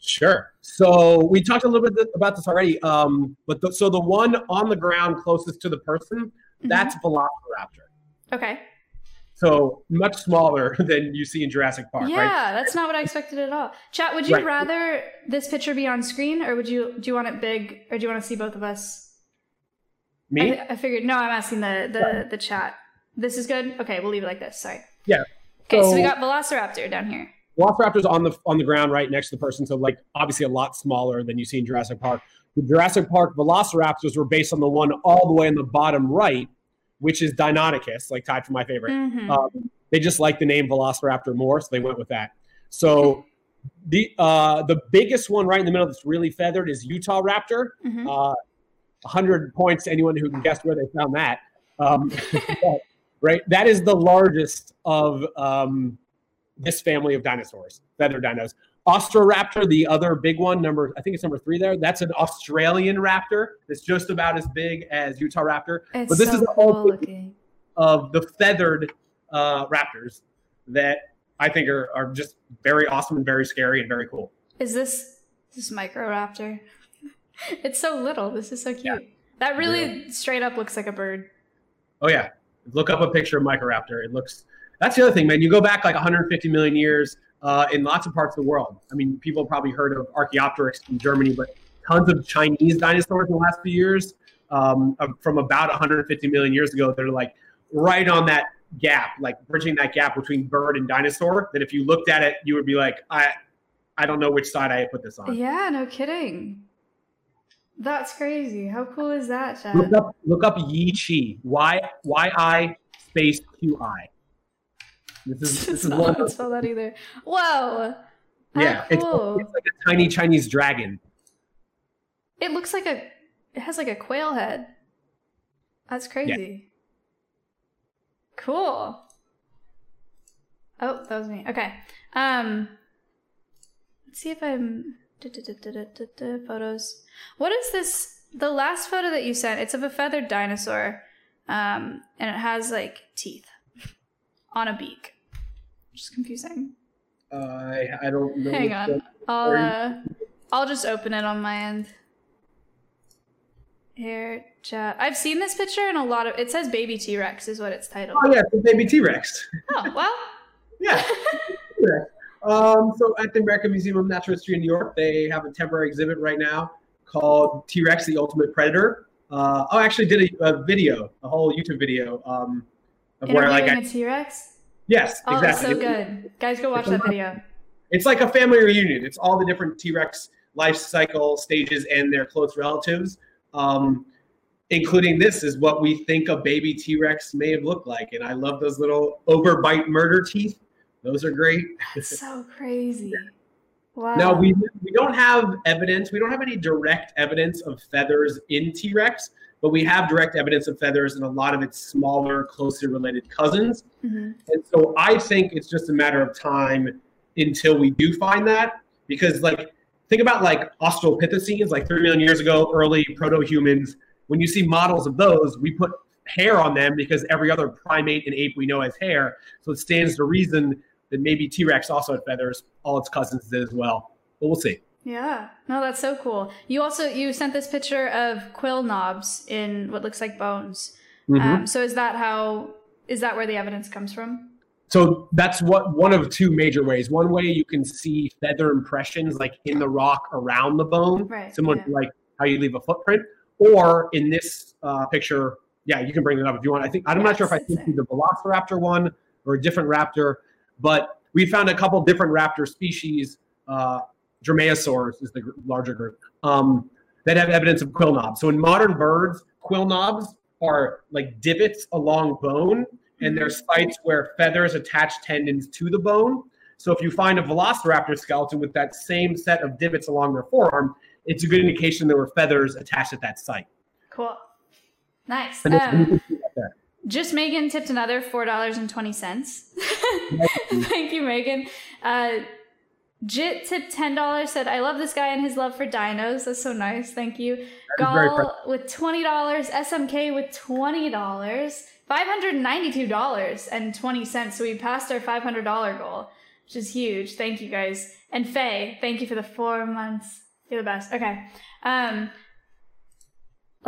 Speaker 2: Sure. So we talked a little bit about this already. Um, but the, so the one on the ground closest to the person, that's Velociraptor.
Speaker 1: Okay.
Speaker 2: So much smaller than you see in Jurassic Park,
Speaker 1: yeah,
Speaker 2: right?
Speaker 1: that's not what I expected at all. Chat, would you
Speaker 2: Right.
Speaker 1: rather this picture be on screen, or would you do you want it big, or do you want to see both of us?
Speaker 2: Me?
Speaker 1: I, I figured. No, I'm asking the the the chat. This is good. Okay, we'll leave it like this. Sorry.
Speaker 2: Yeah.
Speaker 1: Okay, so, we got Velociraptor down here.
Speaker 2: Velociraptor's on the on the ground right next to the person, so like obviously a lot smaller than you see in Jurassic Park. The Jurassic Park Velociraptors were based on the one all the way in the bottom right, which is Deinonychus, like tied for my favorite.
Speaker 1: Mhm.
Speaker 2: Um, they just like the name Velociraptor more, so they went with that. So the uh, the biggest one right in the middle that's really feathered is Utah Raptor.
Speaker 1: Mhm.
Speaker 2: Uh, 100 points to anyone who can guess where they found that. Um, but, right, that is the largest of um, this family of dinosaurs, feathered dinos. Austroraptor, the other big one, number I think it's number three there. That's an Australian raptor. That's just about as big as Utah Raptor
Speaker 1: It's
Speaker 2: but this
Speaker 1: so
Speaker 2: is
Speaker 1: cool looking.
Speaker 2: of the feathered uh, raptors that I think are, are just very awesome and very scary and very cool.
Speaker 1: Is this is this Microraptor? it's so little. This is so cute. That really straight up looks like a bird.
Speaker 2: Oh yeah, look up a picture of Microraptor. It looks. That's the other thing, man. You go back like 150 million years uh, in lots of parts of the world. I mean, people probably heard of Archaeopteryx in Germany, but tons of Chinese dinosaurs in the last few years, um, from about 150 million years ago, they're like right on that gap, like bridging that gap between bird and dinosaur. That if you looked at it, you would be like, I, I don't know which side I put this on.
Speaker 1: Yeah, no kidding. That's crazy. How cool is that, Chad?
Speaker 2: Look up, look up Yi qi. Y Y I space Q I. This is this
Speaker 1: it's
Speaker 2: is
Speaker 1: not
Speaker 2: one.
Speaker 1: to
Speaker 2: Of,
Speaker 1: spell that either. Whoa.
Speaker 2: Yeah, it's,
Speaker 1: cool.
Speaker 2: it's like a tiny Chinese dragon.
Speaker 1: It looks like a. It has like a quail head. That's crazy. Yeah. Cool. Oh, that was me. Okay. Um. Let's see if I'm. Photos. What is this? The last photo that you sent. It's of a feathered dinosaur, um, and it has like teeth on a beak. Which is confusing.
Speaker 2: Uh, I I don't know.
Speaker 1: Hang on. I'll uh, I'll just open it on my end. Here, chat. I've seen this picture in a lot of. It says "Baby T Rex" is what it's titled.
Speaker 2: Oh yeah, it's baby T Rex.
Speaker 1: Oh well.
Speaker 2: Yeah. Um, so at the American Museum of Natural History in New York, they have a temporary exhibit right now called T Rex: The Ultimate Predator. Uh, oh, I actually did a, a video, a whole YouTube video um, of where like
Speaker 1: Interviewing
Speaker 2: I,
Speaker 1: a T Rex.
Speaker 2: Yes,
Speaker 1: Oh,
Speaker 2: exactly.
Speaker 1: that's so good. Guys, go watch that video.
Speaker 2: It's like a family reunion. It's all the different T Rex life cycle stages and their close relatives. Um, including this is what we think a baby T Rex may have looked like. And I love those little overbite murder teeth. Those are great.
Speaker 1: That's so crazy. Wow.
Speaker 2: Now we we don't have evidence. We don't have any direct evidence of feathers in T Rex, but we have direct evidence of feathers in a lot of its smaller, closely related cousins.
Speaker 1: Mhm.
Speaker 2: And so I think it's just a matter of time until we do find that. Because like think about like Australopithecines, like three million years ago, early proto-humans. When you see models of those, we put hair on them because every other primate and ape we know has hair. So it stands to reason that maybe T-Rex also had feathers. All its cousins did as well. But we'll see.
Speaker 1: Yeah. No, that's so cool. You also you sent this picture of quill knobs in what looks like bones.
Speaker 2: Mhm.
Speaker 1: Um, so is that how? Is that where the evidence comes from?
Speaker 2: So that's what one of two major ways. One way you can see feather impressions like in the rock around the bone,
Speaker 1: Right,
Speaker 2: similar
Speaker 1: yeah.
Speaker 2: to like how you leave a footprint. Or in this uh, picture, yeah, you can bring it up if you want. I think I'm not sure if I think the Velociraptor one or a different raptor, but we found a couple different raptor species. Uh, Dromaeosaurs is the larger group um, that have evidence of quill knobs. So in modern birds, quill knobs are like divots along bone, and they're sites where feathers attach tendons to the bone. So if you find a velociraptor skeleton with that same set of divots along their forearm, it's a good indication there were feathers attached at that site.
Speaker 1: Cool. Nice.
Speaker 2: And it's- you
Speaker 1: Um,
Speaker 2: can see that there.
Speaker 1: just Megan tipped another four dollars and twenty cents. Thank you, Megan. Uh, Jit tipped ten dollars. Said, "I love this guy and his love for dinos. That's so nice. Thank you." Gall with twenty dollars. SMK with twenty dollars. Five hundred ninety-two dollars and twenty cents. So we passed our five hundred dollar goal, which is huge. Thank you guys. And Faye, thank you for the four months. You're the best. Okay. Um,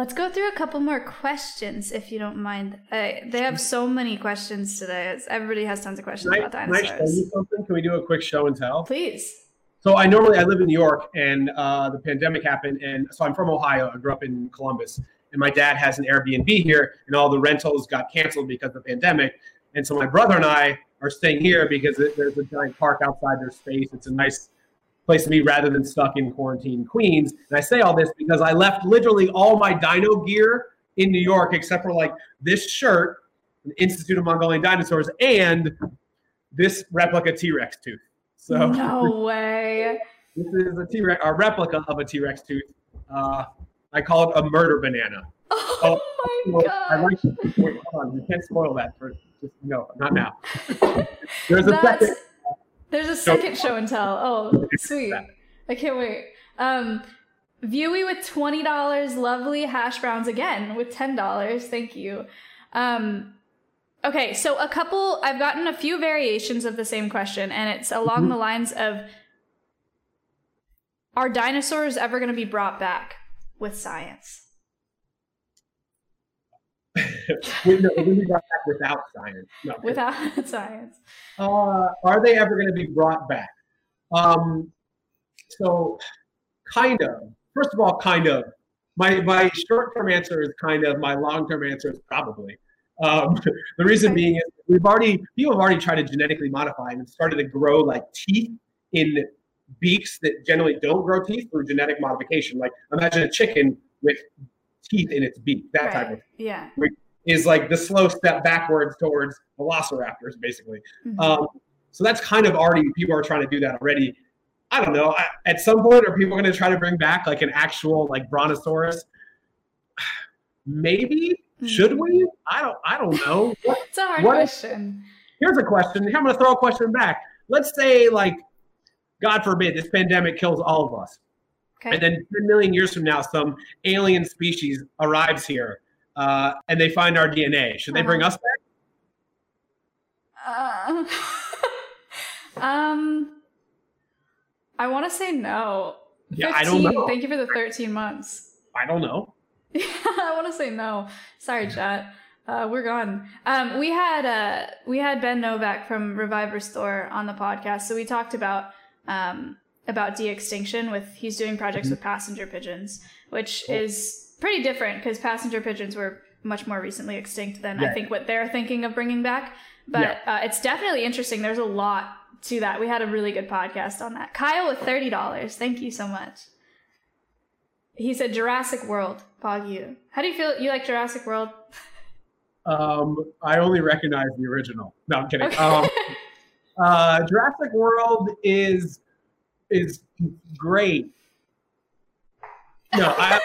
Speaker 1: let's go through a couple more questions, if you don't mind. Uh, they have so many questions today. It's- Everybody has tons of questions
Speaker 2: Can I,
Speaker 1: about
Speaker 2: can I show
Speaker 1: dinosaurs.
Speaker 2: you something? Can we do a quick show and tell?
Speaker 1: Please.
Speaker 2: So I normally I live in New York, and uh, the pandemic happened, and so I'm from Ohio. I grew up in Columbus, and my dad has an Airbnb here, and all the rentals got canceled because of the pandemic. And so my brother and I are staying here because there's a giant park outside their space. It's a nice place to be rather than stuck in quarantine Queens. And I say all this because I left literally all my dino gear in New York except for like this shirt, the Institute of Mongolian Dinosaurs, and this replica T-Rex tooth. So
Speaker 1: no way.
Speaker 2: this is a T-Rex, a replica of a T-Rex tooth. Uh, I call it a murder banana.
Speaker 1: Oh, my
Speaker 2: Well, I
Speaker 1: god.
Speaker 2: like. Wait, hold on. You can't spoil that for just no, not now. There's a
Speaker 1: That's
Speaker 2: second.
Speaker 1: There's a second show and tell. Oh, sweet. I can't wait. Um Viewy with twenty dollars, lovely hash browns again with ten dollars. Thank you. Um okay, so a couple I've gotten a few variations of the same question, and it's along
Speaker 2: Mhm.
Speaker 1: the lines of Are dinosaurs ever gonna be brought back with science?
Speaker 2: we, no, we're gonna be brought back without science. No.
Speaker 1: Without science.
Speaker 2: Uh, are they ever going to be brought back? Um, so, kind of. First of all, kind of. My my short term answer is kind of. My long term answer is probably. Um, the reason being is we've already people have already tried to genetically modify and started to grow like teeth in beaks that generally don't grow teeth through genetic modification. Like imagine a chicken with teeth in its beak, that type of
Speaker 1: Right. Yeah.
Speaker 2: is like the slow step backwards towards velociraptors, basically.
Speaker 1: Mhm.
Speaker 2: Um, so that's kind of already people are trying to do that already. I don't know. I, at some point, are people going to try to bring back like an actual like brontosaurus? Maybe. Should we? I don't. I don't know. What,
Speaker 1: It's a hard
Speaker 2: What-
Speaker 1: question.
Speaker 2: here's a question. Here, I'm going to throw a question back. Let's say, like, God forbid, this pandemic kills all of us,
Speaker 1: Okay.
Speaker 2: and then 10 million years from now, some alien species arrives here, uh, and they find our DNA. Should they bring
Speaker 1: Uh-huh.
Speaker 2: us back?
Speaker 1: Uh, um, I want to say no.
Speaker 2: Yeah, I don't know.
Speaker 1: Thank you for the 13 months.
Speaker 2: I don't know.
Speaker 1: I want to say no. Sorry, chat. Uh, we're gone. Um, we had uh, we had Ben Novak from Revive Restore on the podcast, so we talked about um, about de-extinction. With he's doing projects with passenger pigeons, which
Speaker 2: Cool.
Speaker 1: is pretty different because passenger pigeons were much more recently extinct than I think what they're thinking of bringing back. But uh, it's definitely interesting. There's a lot to that. We had a really good podcast on that. Kyle with thirty dollars. Thank you so much. He said Jurassic World. Pog you. How do you feel? You like Jurassic World?
Speaker 2: Um, I only recognize the original. No, I'm kidding.
Speaker 1: Okay.
Speaker 2: Um, uh, Jurassic World is is great. No, I,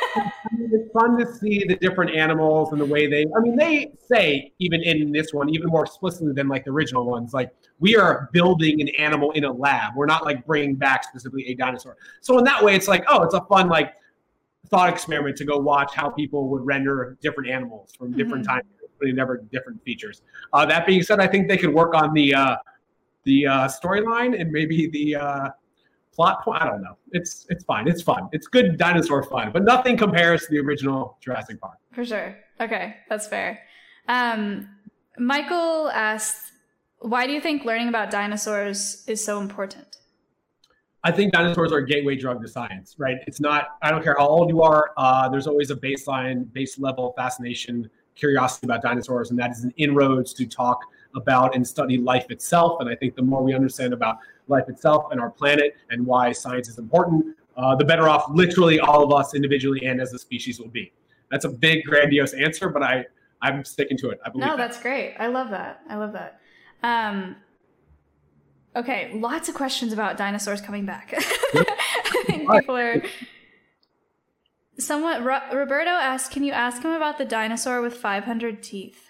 Speaker 2: it's fun to see the different animals and the way they. I mean, they say even in this one, even more explicitly than like the original ones, like we are building an animal in a lab. We're not like bringing back specifically a dinosaur. So in that way, it's like, oh, it's a fun like thought experiment to go watch how people would render different animals from different
Speaker 1: Mhm.
Speaker 2: time periods, putting never different features. Uh, that being said, I think they could work on the uh, the uh, storyline and maybe the uh, plot point. I don't know. It's it's fine. It's fun. It's good dinosaur fun, but nothing compares to the original Jurassic Park.
Speaker 1: For sure. Okay, that's fair. Um, Michael asked, "Why do you think learning about dinosaurs is so important?"
Speaker 2: I think dinosaurs are a gateway drug to science, right? It's not, I don't care how old you are, uh, there's always a baseline, base level fascination, curiosity about dinosaurs, and that is an inroads to talk about and study life itself. And I think the more we understand about life itself and our planet and why science is important, uh, the better off literally all of us individually and as a species will be. That's a big, grandiose answer, but I, I'm sticking to it. I believe
Speaker 1: No,
Speaker 2: that.
Speaker 1: that's great. I love that. I love that. Um, okay, lots of questions about dinosaurs coming back. I think people are. Somewhat. Roberto asked, "Can you ask him about the dinosaur with 500 teeth?"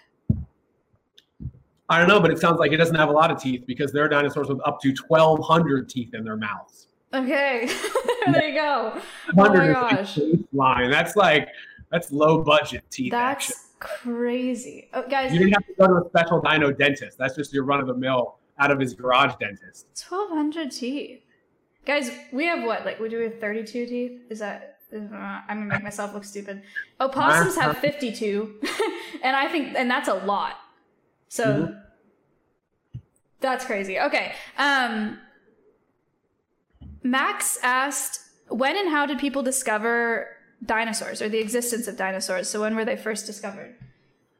Speaker 2: I don't know, but it sounds like it doesn't have a lot of teeth because there are dinosaurs with up to 1,200 teeth in their mouths.
Speaker 1: Okay, there you go. Oh my
Speaker 2: 100 is
Speaker 1: gosh.
Speaker 2: baseline. That's like that's low budget teeth action.
Speaker 1: That's crazy. Oh, guys,
Speaker 2: You didn't have to go to a special dino dentist. That's just your run of the mill out of his garage dentist.
Speaker 1: 1200 teeth. Guys, we have what? Like, we do we have 32 teeth? Is that. Uh, I'm gonna make myself look stupid. Opossums have 52, and I think, and that's a lot. So
Speaker 2: Mhm.
Speaker 1: that's crazy. Okay. Um, Max asked, when and how did people discover dinosaurs or the existence of dinosaurs? So when were they first discovered?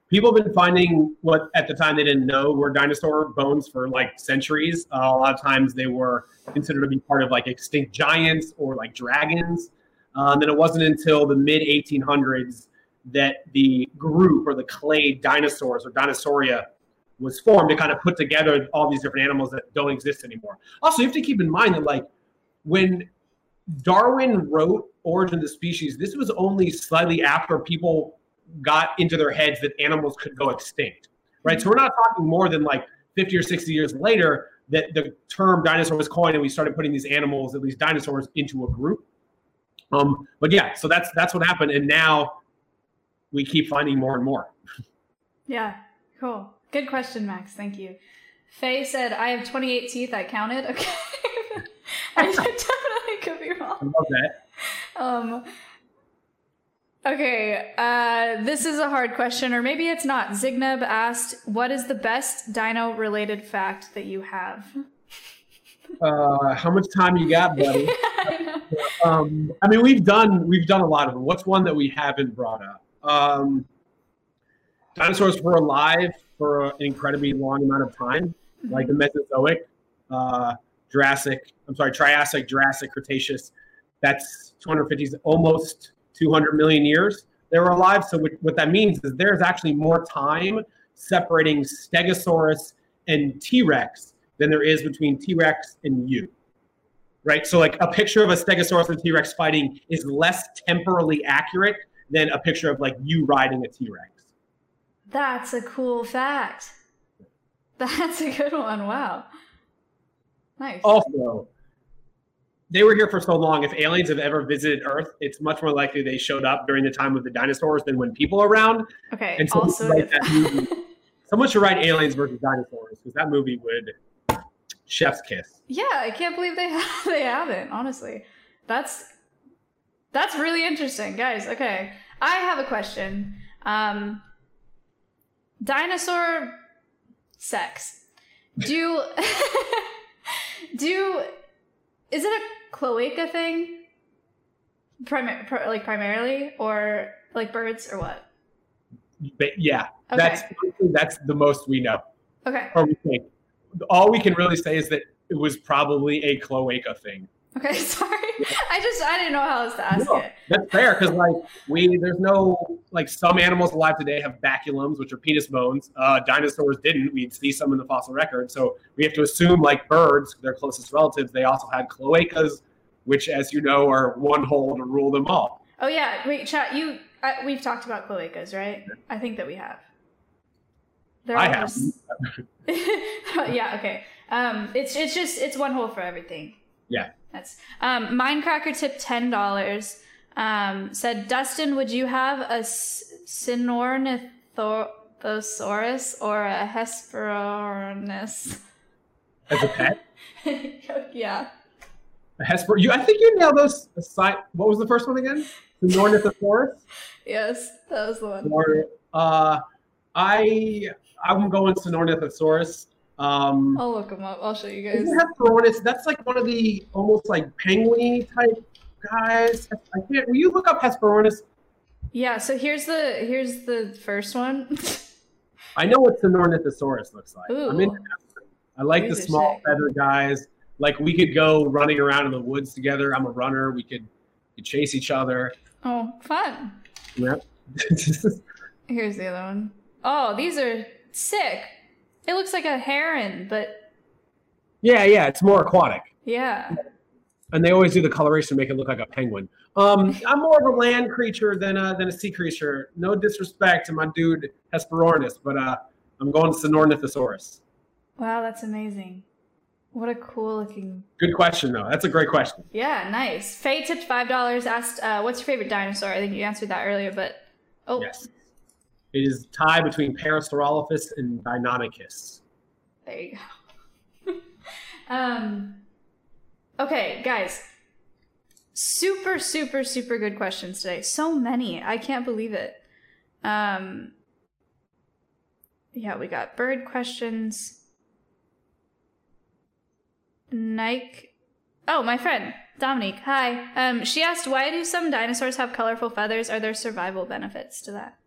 Speaker 2: People have been finding what at the time they didn't know were dinosaur bones for like centuries. Uh, a lot of times they were considered to be part of like extinct giants or like dragons. Uh, and then it wasn't until the mid 1800s that the group or the clade dinosaurs or dinosauria was formed to kind of put together all these different animals that don't exist anymore. Also, you have to keep in mind that like when Darwin wrote Origin of the Species, this was only slightly after people got into their heads that animals could go extinct, right? So we're not talking more than like 50 or 60 years later that the term dinosaur was coined and we started putting these animals, at least dinosaurs, into a group. Um, but yeah, so that's that's what happened, and now we keep finding more and more.
Speaker 1: Yeah, cool. Good question, Max. Thank you. Faye said, I have 28 teeth. I counted. Okay. I definitely could be
Speaker 2: I
Speaker 1: wrong.
Speaker 2: love that.
Speaker 1: Um, okay. Uh, this is a hard question, or maybe it's not. Zignub asked, What is the best dino related fact that you have?
Speaker 2: Uh, how much time you got, buddy?
Speaker 1: I know.
Speaker 2: um, I mean, we've done we've done a lot of them. What's one that we haven't brought up? Um, dinosaurs were alive for an incredibly long amount of time, like the Mesozoic, uh, Jurassic. I'm sorry, Triassic, Jurassic, Cretaceous. That's 250, almost 200 million years they were alive. So what, what that means is there's actually more time separating Stegosaurus and T Rex than there is between T Rex and you. Right? So, like a picture of a Stegosaurus and T Rex fighting is less temporally accurate than a picture of like you riding a T Rex.
Speaker 1: That's a cool fact. That's a good one. Wow. Nice.
Speaker 2: Also, they were here for so long. If aliens have ever visited Earth, it's much more likely they showed up during the time of the dinosaurs than when people are around.
Speaker 1: okay.
Speaker 2: And so
Speaker 1: also, if-
Speaker 2: movie, someone should write Aliens versus Dinosaurs because that movie would chef's kiss.
Speaker 1: yeah, I can't believe they they haven't. Honestly, that's that's really interesting, guys. Okay, I have a question. Um, dinosaur sex. Do do is it a cloaca thing? Pr- like primarily, or like birds, or what?
Speaker 2: But yeah,
Speaker 1: Okay.
Speaker 2: that's that's the most we know,
Speaker 1: Okay.
Speaker 2: or we think. All we can really say is that it was probably a cloaca thing.
Speaker 1: Okay. Sorry. I just I didn't know how else to ask
Speaker 2: No,
Speaker 1: it.
Speaker 2: That's fair because like we there's no like some animals alive today have baculums, which are penis bones. Uh, dinosaurs didn't. We'd see some in the fossil record, so we have to assume like birds, their closest relatives, they also had cloacas, which, as you know, are one hole to rule them all.
Speaker 1: Oh yeah, wait, chat. You, uh, we've talked about cloacas, right? I think that we have. They're
Speaker 2: I have.
Speaker 1: just- yeah. Okay. Um, it's it's just it's one hole for everything.
Speaker 2: Yeah.
Speaker 1: That's um. Mindcracker tip ten dollars. Um, said Dustin, would you have a Sinornithosaurus or a Hesperornis?
Speaker 2: As a pet,
Speaker 1: yeah.
Speaker 2: a Hesper. You, I think you nailed those. Aside, what was the first one again? The Ornithosaurus.
Speaker 1: Yes, that was the one.
Speaker 2: Or uh, I I'm going Sinornithosaurus. Um,
Speaker 1: I'll look them up. I'll show you guys.
Speaker 2: Hesperornis? That's like one of the almost like penguin type guys. I can't. Will you look up Hesperornis?
Speaker 1: Yeah, so here's the here's the first one.
Speaker 2: I know what Sinornithosaurus looks like. I'm
Speaker 1: Ooh.
Speaker 2: into. I like the
Speaker 1: These
Speaker 2: small feather guys. Like we could go running around in the woods together. I'm a runner. We could, we could chase each other.
Speaker 1: oh, fun.
Speaker 2: Yep.
Speaker 1: Here's the other one. Oh, these are sick. It looks like a heron, but
Speaker 2: yeah, yeah. It's more aquatic.
Speaker 1: yeah.
Speaker 2: and they always do the coloration to make it look like a penguin. Um, I'm more of a land creature than a, than a sea creature. No disrespect to my dude Hesperornis, but uh, I'm going to Sinornithosaurus.
Speaker 1: Wow, that's amazing. What a cool looking.
Speaker 2: Good question, though. That's a great question.
Speaker 1: Yeah, nice. Faye tipped five dollars. Asked, uh, "What's your favorite dinosaur?" I think you answered that earlier, but oh,
Speaker 2: Yes. It is tie between Parasaurolophus and Deinonychus.
Speaker 1: There you go. um, okay, guys. Super, super, super good questions today. So many. I can't believe it. Um, yeah, we got bird questions. Nike. Oh, my friend Dominique. Hi. Um, she asked, "Why do some dinosaurs have colorful feathers? Are there survival benefits to that?"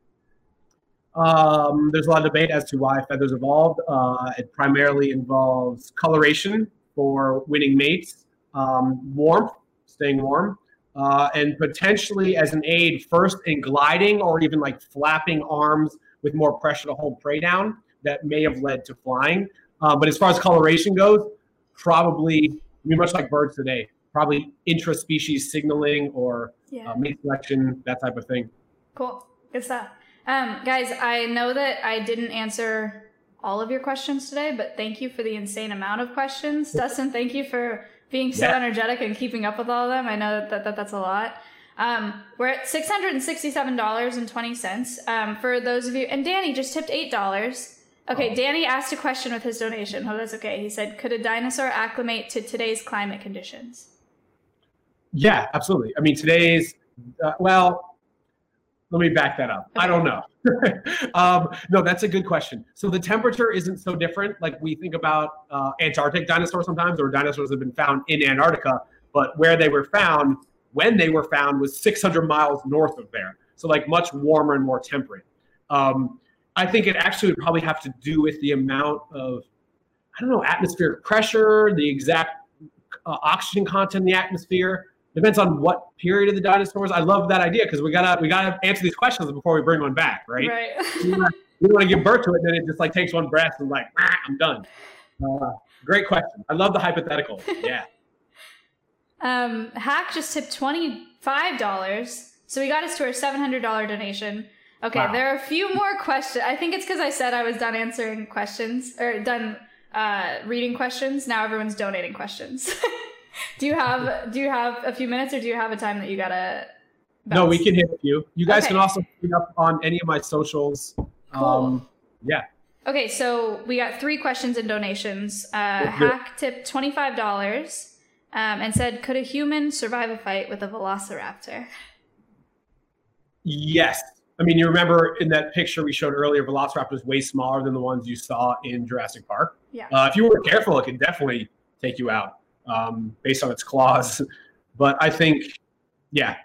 Speaker 2: Um, there's a lot of debate as to why feathers evolved. Uh, it primarily involves coloration for winning mates, um, warmth, staying warm, uh, and potentially as an aid first in gliding or even like flapping arms with more pressure to hold prey down that may have led to flying. Uh, but as far as coloration goes, probably, I mean, much like birds today, probably intraspecies signaling or
Speaker 1: Yeah.
Speaker 2: uh, mate selection, that type of thing.
Speaker 1: Cool. Good stuff. Um, guys, I know that I didn't answer all of your questions today, but thank you for the insane amount of questions. Dustin, thank you for being so
Speaker 2: Yeah.
Speaker 1: energetic and keeping up with all of them. I know that, that, that that's a lot. Um, we're at $667.20. Um, for those of you, and Danny just tipped $8. Okay,
Speaker 2: Oh.
Speaker 1: Danny asked a question with his donation. Oh, that's okay. He said, Could a dinosaur acclimate to today's climate conditions?
Speaker 2: Yeah, absolutely. I mean, today's, uh, well, let me back that up. I don't know. um, no, that's a good question. So the temperature isn't so different. Like we think about uh, Antarctic dinosaurs sometimes, or dinosaurs have been found in Antarctica, but where they were found, when they were found, was 600 miles north of there. So like much warmer and more temperate. Um, I think it actually would probably have to do with the amount of, I don't know, atmospheric pressure, the exact uh, oxygen content in the atmosphere. Depends on what period of the dinosaurs. I love that idea because we gotta we gotta answer these questions before we bring one back, right?
Speaker 1: Right.
Speaker 2: We want to give birth to it, then it just like takes one breath and like "Ah, I'm done. Uh, great question. I love the hypothetical. Yeah.
Speaker 1: Um, Hack just tipped $25. So we got us to our $700 donation. Okay,
Speaker 2: Wow.
Speaker 1: there are a few more questions. I think it's because I said I was done answering questions or done uh, reading questions. Now everyone's donating questions. do you have do you have a few minutes or do you have a time that you gotta
Speaker 2: No, we can hit a few. You guys
Speaker 1: Okay.
Speaker 2: can also hit up on any of my socials.
Speaker 1: Cool.
Speaker 2: Um, yeah.
Speaker 1: Okay, so we got three questions and donations. Uh,
Speaker 2: Let's do it.
Speaker 1: Hack five dollars um, and said, "Could a human survive a fight with a velociraptor?"
Speaker 2: Yes. I mean, you remember in that picture we showed earlier, Velociraptor is way smaller than the ones you saw in Jurassic Park.
Speaker 1: Yeah.
Speaker 2: Uh, if you weren't careful, it could definitely take you out um, based on its claws. But I think, yeah,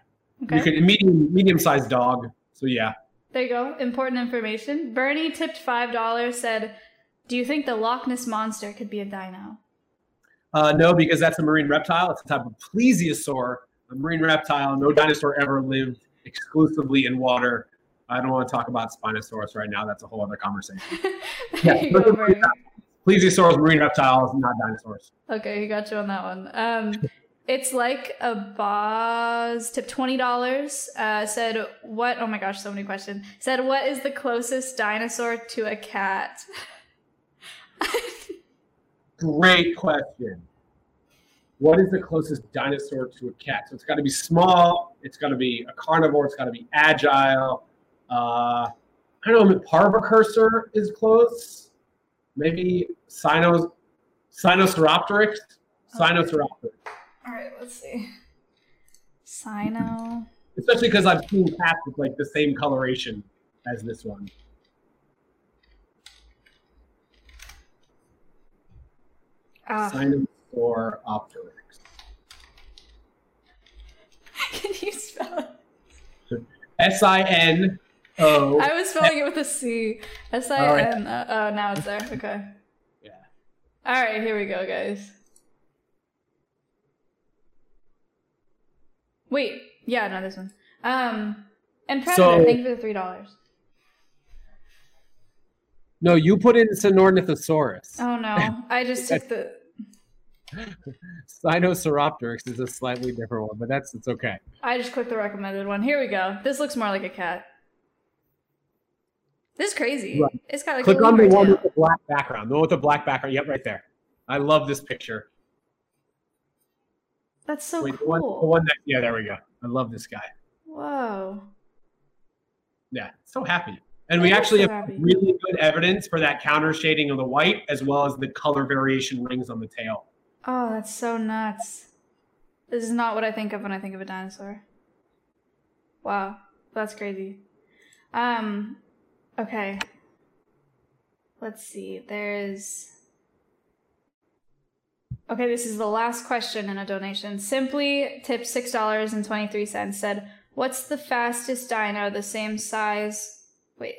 Speaker 1: Okay.
Speaker 2: you could medium medium sized dog. So yeah,
Speaker 1: There you go. Important information. Bernie tipped five dollars. Said, "Do you think the Loch Ness monster could be a dino?"
Speaker 2: uh, no, because that's a marine reptile. It's a type of plesiosaur, a marine reptile. No dinosaur ever lived exclusively in water. I don't want to talk about Spinosaurus right now. That's a whole other conversation.
Speaker 1: there you go, Bernie.
Speaker 2: Plesiosaurs, marine reptiles, not dinosaurs.
Speaker 1: Okay, he got you on that one. Um, it's like a boss tip twenty dollars. Uh, said what? Oh my gosh, so many questions. Said what is the closest dinosaur to a cat?
Speaker 2: Great question. What is the closest dinosaur to a cat? So it's got to be small. It's got to be a carnivore. It's got to be agile. Uh, I don't know. Parvicursor is close. Maybe Sinos, Sinosauropteryx. Sinosauropteryx.
Speaker 1: All right, let's see. Sino.
Speaker 2: Especially because I've seen cats with like the same coloration as this one.
Speaker 1: Ah,
Speaker 2: Sinosauropteryx.
Speaker 1: can you spell it?
Speaker 2: S I N O.
Speaker 1: I was spelling it with a C. S I N. Oh, now it's there. Okay.
Speaker 2: Yeah.
Speaker 1: All right, here we go, guys. Wait, yeah, not this one. Um, and Predator,
Speaker 2: So-
Speaker 1: thank you for the three dollars.
Speaker 2: No, you put in Sinornithosaurus.
Speaker 1: Oh no, I just took the.
Speaker 2: Sinosauropteryx is a slightly different one, but that's it's okay.
Speaker 1: I just clicked the recommended one. Here we go. This looks more like a cat. This is crazy.
Speaker 2: Right.
Speaker 1: It's got like
Speaker 2: Click
Speaker 1: a
Speaker 2: on the one with the black background. The one with the black background. Yep, right there. I love this picture.
Speaker 1: That's so
Speaker 2: Wait, the
Speaker 1: cool.
Speaker 2: one, the one that, yeah, there we go. I love this guy.
Speaker 1: Whoa.
Speaker 2: Yeah, so happy. And we actually
Speaker 1: so
Speaker 2: have
Speaker 1: happy.
Speaker 2: really good evidence for that counter shading of the white as well as the color variation rings on the tail.
Speaker 1: Oh, that's so nuts. This is not what I think of when I think of a dinosaur. Wow, that's crazy. Um, okay. Let's see. There's. Okay, this is the last question in a donation. Simply tipped six dollars and twenty three cents. Said, "What's the fastest dino the same size? Wait,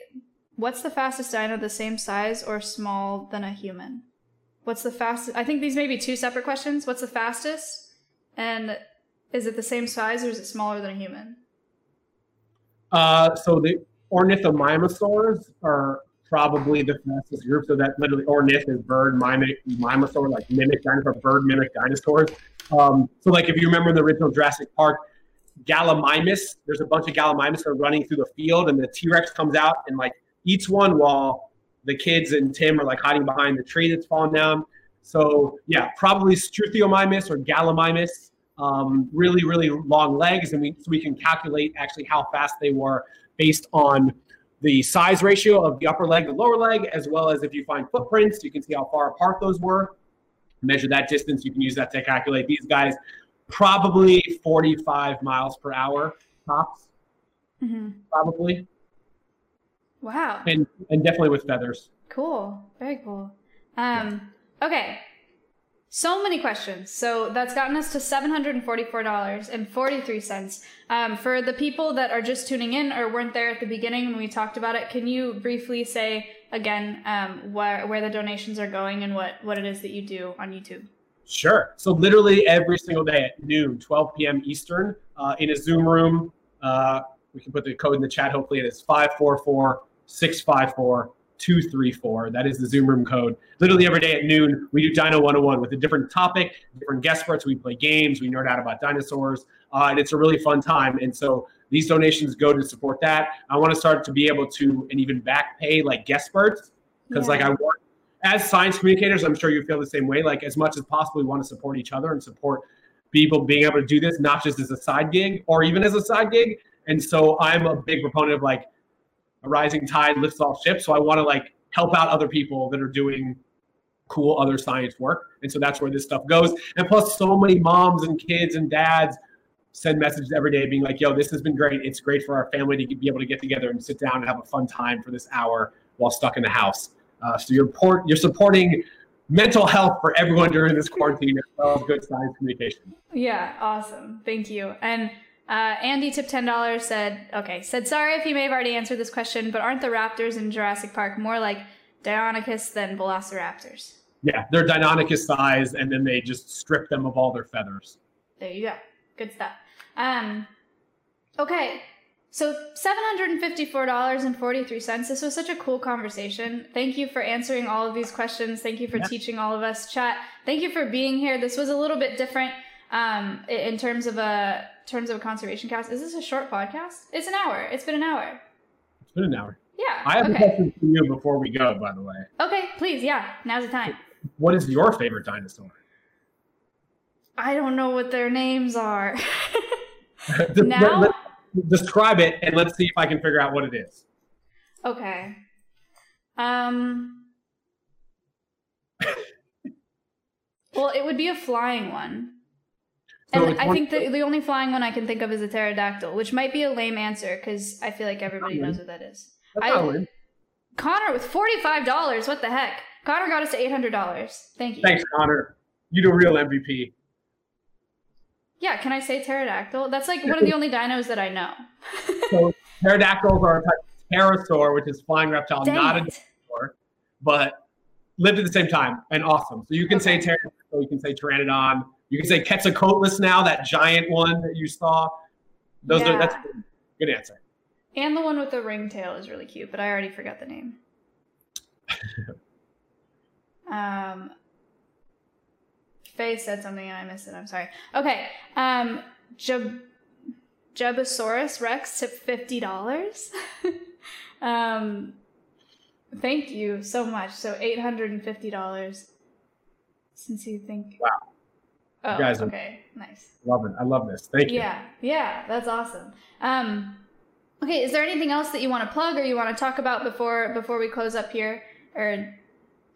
Speaker 1: what's the fastest dino the same size or small than a human?" What's the fastest? I think these may be two separate questions. What's the fastest? And is it the same size or is it smaller than a human?
Speaker 2: Uh, so the ornithomimosaurs are probably the fastest group. So that literally ornith is bird, mimic, mimosaur, like mimic dinosaur, bird mimic dinosaurs. Um, so like if you remember in the original Jurassic Park, Gallimimus, there's a bunch of Gallimimus are running through the field, and the T Rex comes out and like eats one while the kids and Tim are like hiding behind the tree that's fallen down. So yeah, probably Struthiomimus or Gallimimus. Um, really, really long legs, and we so we can calculate actually how fast they were based on the size ratio of the upper leg and lower leg, as well as if you find footprints, you can see how far apart those were. Measure that distance. You can use that to calculate these guys. Probably 45 miles per hour tops,
Speaker 1: Mm-hmm.
Speaker 2: probably,
Speaker 1: Wow.
Speaker 2: and and definitely with feathers.
Speaker 1: Cool. Very cool. Um, okay. So many questions. So that's gotten us to $744.43. Um, for the people that are just tuning in or weren't there at the beginning when we talked about it, can you briefly say again um, where, where the donations are going and what, what it is that you do on YouTube?
Speaker 2: Sure. So literally every single day at noon, 12 p.m. Eastern, uh, in a Zoom room. Uh, we can put the code in the chat. Hopefully, it is 544 654 234. That is the Zoom room code. Literally every day at noon, we do Dino 101 with a different topic, different guest experts. We play games, we nerd out about dinosaurs, uh, and it's a really fun time. And so these donations go to support that. I want to start to be able to and even back pay like guest experts because
Speaker 1: Yeah.
Speaker 2: like I want as science communicators, I'm sure you feel the same way. Like as much as possible, we want to support each other and support people being able to do this, not just as a side gig or even as a side gig. And so I'm a big proponent of like a rising tide lifts all ships. So I want to like help out other people that are doing cool other science work. And so that's where this stuff goes. And plus, so many moms and kids and dads send messages every day being like, yo, this has been great. It's great for our family to be able to get together and sit down and have a fun time for this hour while stuck in the house. Uh, so you're, port- you're supporting mental health for everyone during this quarantine as good science communication.
Speaker 1: Yeah, awesome. Thank you. And uh, Andy tip ten dollars said, okay, said sorry if he may have already answered this question, but aren't the raptors in Jurassic Park more like Deinonychus than Velociraptors?
Speaker 2: Yeah, they're Deinonychus size, and then they just strip them of all their feathers.
Speaker 1: There you go. Good stuff. Um, okay. So seven hundred and fifty-four dollars and forty-three cents. This was such a cool conversation. Thank you for answering all of these questions. Thank you for
Speaker 2: Yeah.
Speaker 1: teaching all of us. Chat. Thank you for being here. This was a little bit different um, in terms of a terms of a conservation cast. Is this a short podcast? It's an hour. It's been an hour.
Speaker 2: It's been an hour.
Speaker 1: Yeah.
Speaker 2: I have a question for you before we go, by the way.
Speaker 1: Okay. Please. Yeah. Now's the time.
Speaker 2: What is your favorite dinosaur?
Speaker 1: I don't know what their names are. Now?
Speaker 2: let- let- describe it, and let's see if I can figure out what it is.
Speaker 1: Okay. Um. well, it would be a flying one. And
Speaker 2: it's
Speaker 1: I think the, the only flying one I can think of is a pterodactyl, which might be a lame answer because I feel like everybody knows what that is. I-. Connor with $45. What the heck? Connor got us to $800. Thank you.
Speaker 2: Thanks, Connor. You the real MVP.
Speaker 1: Yeah, can I say pterodactyl? That's like one of the only dinos that I know.
Speaker 2: So pterodactyls are a type of pterosaur, which is flying reptile,
Speaker 1: Dang
Speaker 2: not a dinosaur, but lived at the same time and awesome. So you can say
Speaker 1: Okay.
Speaker 2: pterodactyl, you can say pteranodon, you can say Quetzalcoatlus now, that giant one that you saw. Those are that's
Speaker 1: Yeah.
Speaker 2: good. good answer.
Speaker 1: And the one with the ringtail is really cute, but I already forgot the name. um, Faye said something and I missed it. I'm sorry. Okay. Um, Jab- Jabosaurus Rex to fifty dollars. um, thank you so much. So eight hundred and fifty dollars. Since you think.
Speaker 2: Wow.
Speaker 1: Oh,
Speaker 2: You guys
Speaker 1: okay. Nice.
Speaker 2: Love it. I love this. Thank you.
Speaker 1: Yeah, yeah, that's awesome. Um, okay, is there anything else that you want to plug or you want to talk about before before we close up here, or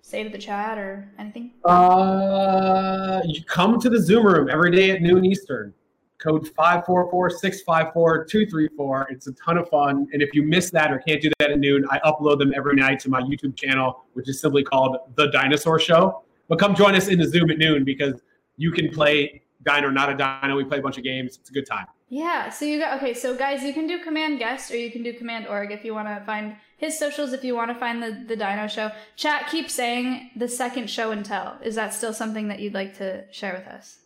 Speaker 1: say to the chat or anything?
Speaker 2: Uh, you come to the Zoom room every day at noon Eastern. Code 544-654-234. It's a ton of fun. And if you miss that or can't do that at noon, I upload them every night to my YouTube channel, which is simply called The Dinosaur Show. But come join us in the Zoom at noon because you can play Dino, not a Dino. We play a bunch of games. It's a good time.
Speaker 1: Yeah. So you got okay. So guys, you can do command guest or you can do command org if you want to find his socials. If you want to find the the Dino Show, chat keeps saying the second show and tell. Is that still something that you'd like to share with us?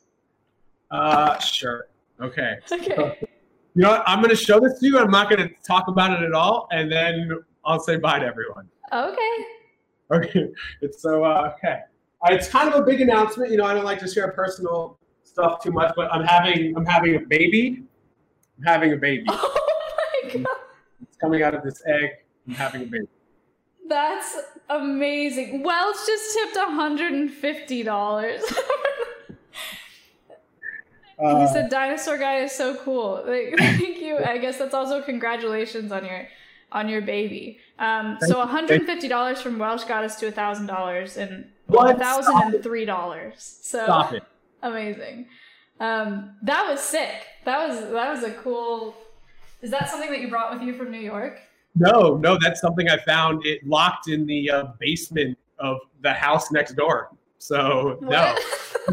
Speaker 2: Uh, sure. Okay.
Speaker 1: Okay.
Speaker 2: You know what? I'm going to show this to you. I'm not going to talk about it at all. And then I'll say bye to everyone.
Speaker 1: Okay.
Speaker 2: Okay. It's so uh, okay. It's kind of a big announcement. You know, I don't like to share personal stuff too much, but I'm having I'm having a baby. I'm having a baby.
Speaker 1: Oh my god.
Speaker 2: It's coming out of this egg. I'm having a baby.
Speaker 1: That's amazing. Welch just tipped $150.
Speaker 2: Uh,
Speaker 1: he said dinosaur guy is so cool. Like, thank you. I guess that's also congratulations on your on your baby. Um, so
Speaker 2: you.
Speaker 1: $150 from Welsh got us to $1,000 and
Speaker 2: What?
Speaker 1: $1,003. So
Speaker 2: Stop it.
Speaker 1: amazing. Um, that was sick. That was that was a cool. Is that something that you brought with you from New York?
Speaker 2: No, no, that's something I found. It locked in the uh, basement of the house next door. So no.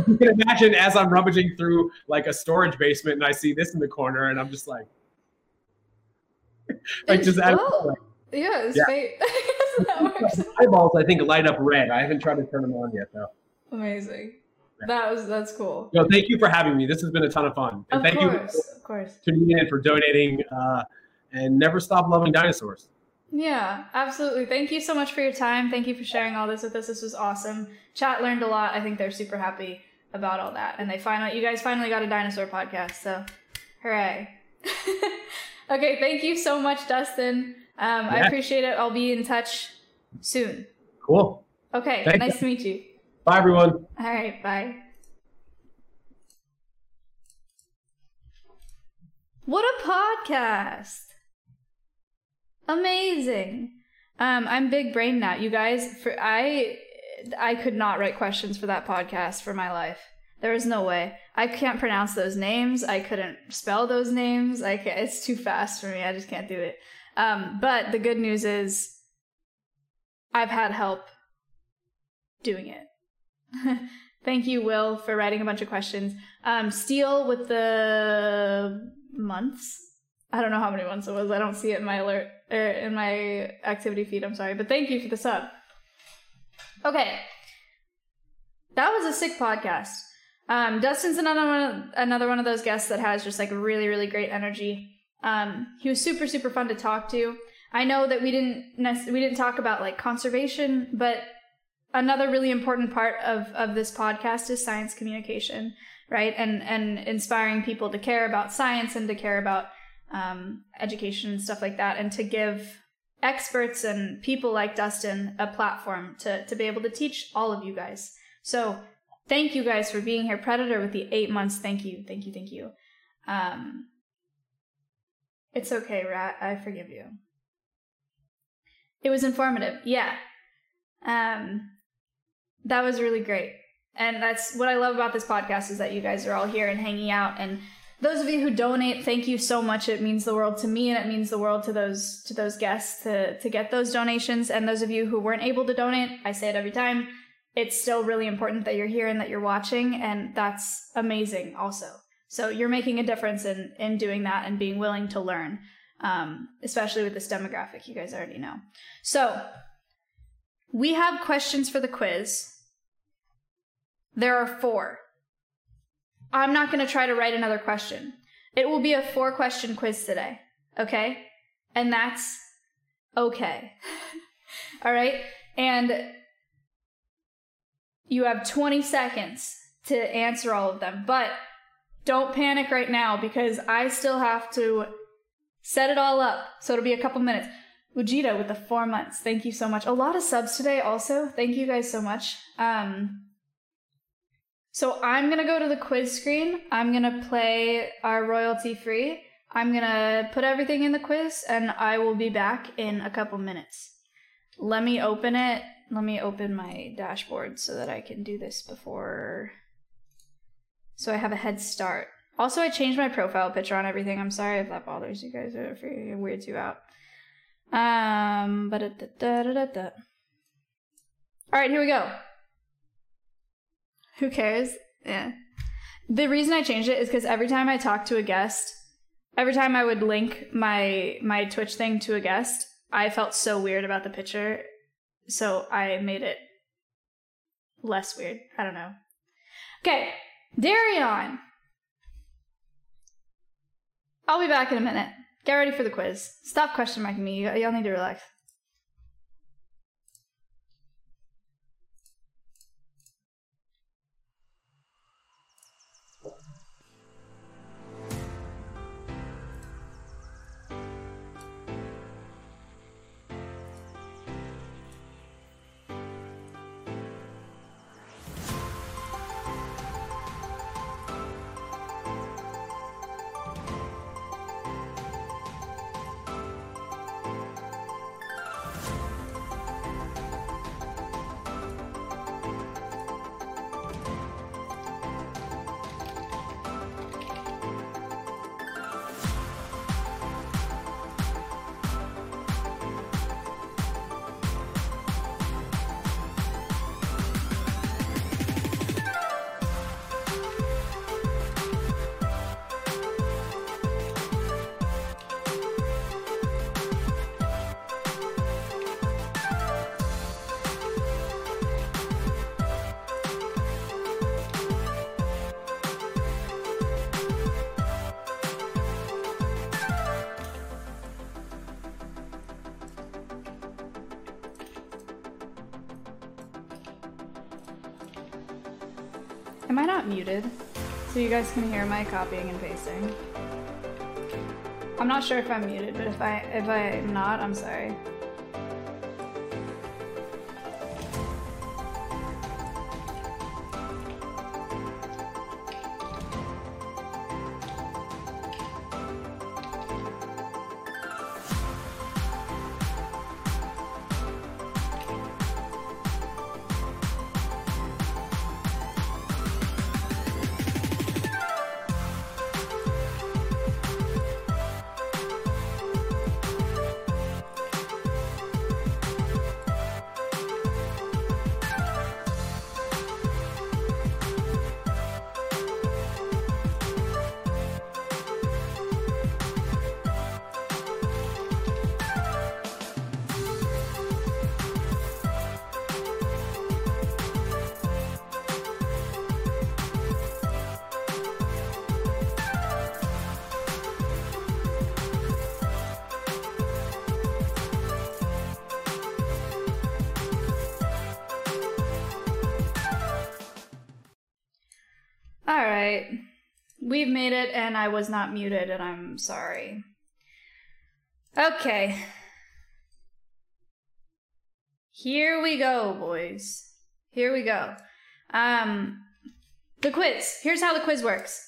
Speaker 2: You can imagine as I'm rummaging through like a storage basement and I see this in the corner and I'm just like, like just
Speaker 1: Oh, yeah, it's
Speaker 2: Yeah.
Speaker 1: fate.
Speaker 2: Eyeballs I think light up red. I haven't tried to turn them on yet though.
Speaker 1: Amazing. That was that's cool.
Speaker 2: No, thank you for having me. This has been a ton of fun. And
Speaker 1: Of
Speaker 2: thank
Speaker 1: course,
Speaker 2: you
Speaker 1: of course.
Speaker 2: for tuning in for donating. Uh, and never stop loving dinosaurs.
Speaker 1: Yeah, absolutely. Thank you so much for your time. Thank you for sharing all this with us. This was awesome. Chat learned a lot. I think they're super happy about all that. And they finally, you guys finally got a dinosaur podcast. So, hooray. okay, thank you so much, Dustin. Um, I appreciate it. I'll be in touch soon.
Speaker 2: Cool.
Speaker 1: Okay,
Speaker 2: Thank
Speaker 1: nice
Speaker 2: you.
Speaker 1: to meet you.
Speaker 2: Bye, everyone.
Speaker 1: All right, bye. What a podcast! Amazing. Um, I'm big brain now, you guys. For I, I could not write questions for that podcast for my life. There is no way. I can't pronounce those names. I couldn't spell those names. I can't, it's too fast for me. I just can't do it. Um, but the good news is, I've had help doing it. Thank you, Will, for writing a bunch of questions. Um, Steele with the months. I don't know how many months it was. I don't see it in my alert er, in my activity feed. I'm sorry, but thank you for the sub. Okay, that was a sick podcast. Um, Dustin's another one, another one of those guests that has just like really, really great energy. Um, he was super, super fun to talk to. I know that we didn't nec- we didn't talk about like conservation, but another really important part of of this podcast is science communication, right? And and inspiring people to care about science and to care about um, education and stuff like that, and to give experts and people like Dustin a platform to to be able to teach all of you guys. So thank you guys for being here, Predator, with the eight months. Thank you, thank you, thank you. Um, it's okay, Rat. I forgive you. It was informative. Yeah. Um, that was really great. And that's what I love about this podcast is that you guys are all here and hanging out. And those of you who donate, thank you so much. It means the world to me and it means the world to those to those guests to to get those donations. And those of you who weren't able to donate, I say it every time, it's still really important that you're here and that you're watching, and that's amazing also. So you're making a difference in in doing that and being willing to learn. Um, especially with this demographic, you guys already know. So we have questions for the quiz. There are four. I'm not going to try to write another question. It will be a four question quiz today. Okay? And that's okay. All right? And you have 20 seconds to answer all of them. But don't panic right now because I still have to set it all up. So it'll be a couple minutes. Ujita with the four months. Thank you so much. A lot of subs today also. Thank you guys so much. Um, so I'm gonna go to the quiz screen. I'm gonna play our royalty free. I'm gonna put everything in the quiz and I will be back in a couple minutes. Let me open it. Let me open my dashboard so that I can do this before. So I have a head start. Also, I changed my profile picture on everything. I'm sorry if that bothers you guys or if it weirds you out. Um, but. All right, here we go. Who cares? Yeah. The reason I changed it is because every time I talk to a guest, every time I would link my my Twitch thing to a guest, I felt so weird about the picture, so I made it less weird. I don't know. Okay, Darion. I'll be back in a minute. Get ready for the quiz. Stop question marking me. Y'all need to relax. Not muted? So you guys can hear my copying and pasting. I'm not sure if I'm muted, but if I if I'm not, I'm sorry. We've made it, and I was not muted, and I'm sorry. Okay. Here we go, boys. Here we go. Um, the quiz. Here's how the quiz works.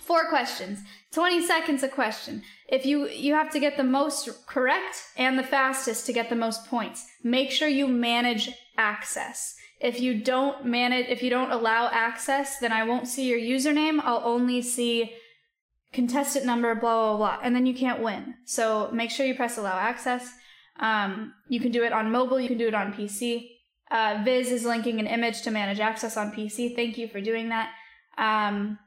Speaker 1: Four questions. 20 seconds a question. If you you have to get the most correct and the fastest to get the most points. Make sure you manage access. If you don't manage if you don't allow access, then I won't see your username. I'll only see contestant number blah blah blah and then you can't win. So make sure you press allow access. Um, you can do it on mobile, you can do it on PC. Uh, Viz is linking an image to manage access on PC. Thank you for doing that. Um,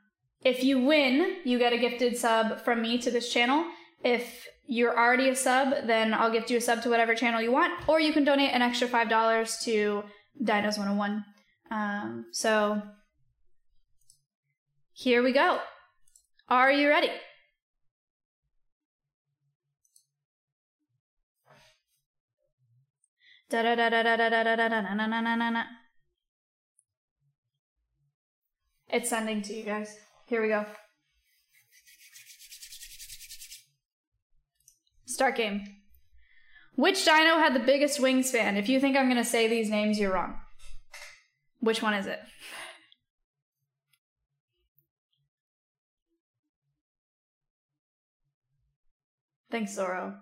Speaker 1: if you win, you get a gifted sub from me to this channel. If you're already a sub, then I'll gift you a sub to whatever channel you want, or you can donate an extra $5 to Dinos 101. Um, so here we go. Are you ready? Da da da da da da da da da da. It's sending to you guys. Here we go. Start game. Which dino had the biggest wingspan? If you think I'm gonna say these names, you're wrong. Which one is it? Thanks, Zoro.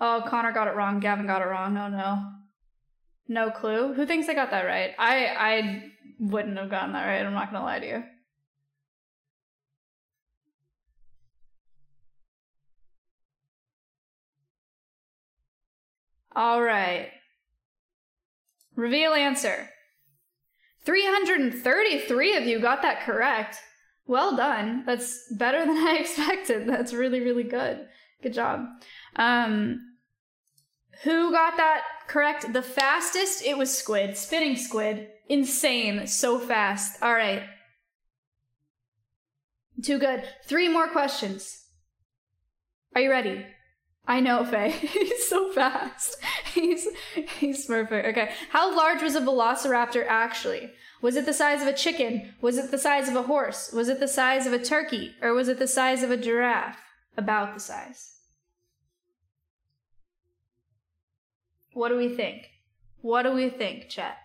Speaker 1: Oh, Connor got it wrong. Gavin got it wrong. Oh no. No clue. Who thinks I got that right? I I wouldn't have gotten that right. I'm not gonna lie to you. All right. Reveal answer. 333 of you got that correct. Well done. That's better than I expected. That's really, really good. Good job. Um, who got that correct? The fastest? It was Squid. Spinning Squid. Insane. So fast. All right. Too good. Three more questions. Are you ready? I know, Faye. he's so fast. He's he's perfect. Okay. How large was a velociraptor actually? Was it the size of a chicken? Was it the size of a horse? Was it the size of a turkey? Or was it the size of a giraffe? About the size. What do we think? What do we think, chat?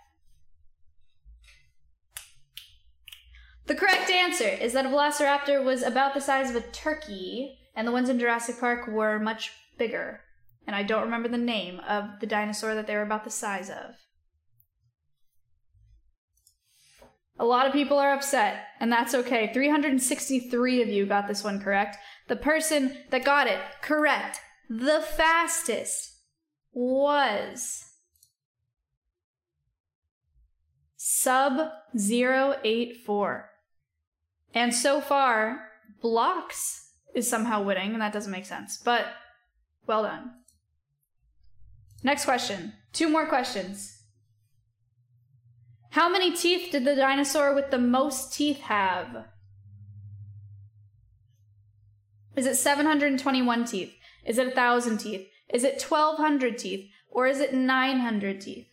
Speaker 1: The correct answer is that a velociraptor was about the size of a turkey, and the ones in Jurassic Park were much bigger. And I don't remember the name of the dinosaur that they were about the size of. A lot of people are upset, and that's okay. 363 of you got this one correct. The person that got it correct the fastest was sub 084. And so far, blocks is somehow winning, and that doesn't make sense. But well done. Next question. Two more questions. How many teeth did the dinosaur with the most teeth have? Is it 721 teeth? Is it 1,000 teeth? Is it 1,200 teeth? Or is it 900 teeth?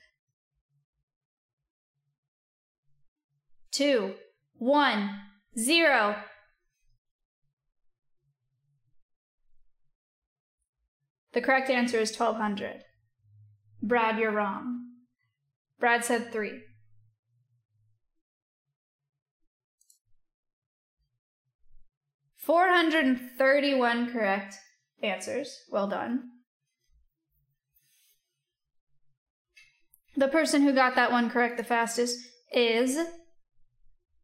Speaker 1: two, one, zero. The correct answer is 1200. Brad, you're wrong. Brad said three. Four hundred and thirty-one correct answers. Well done. The person who got that one correct the fastest is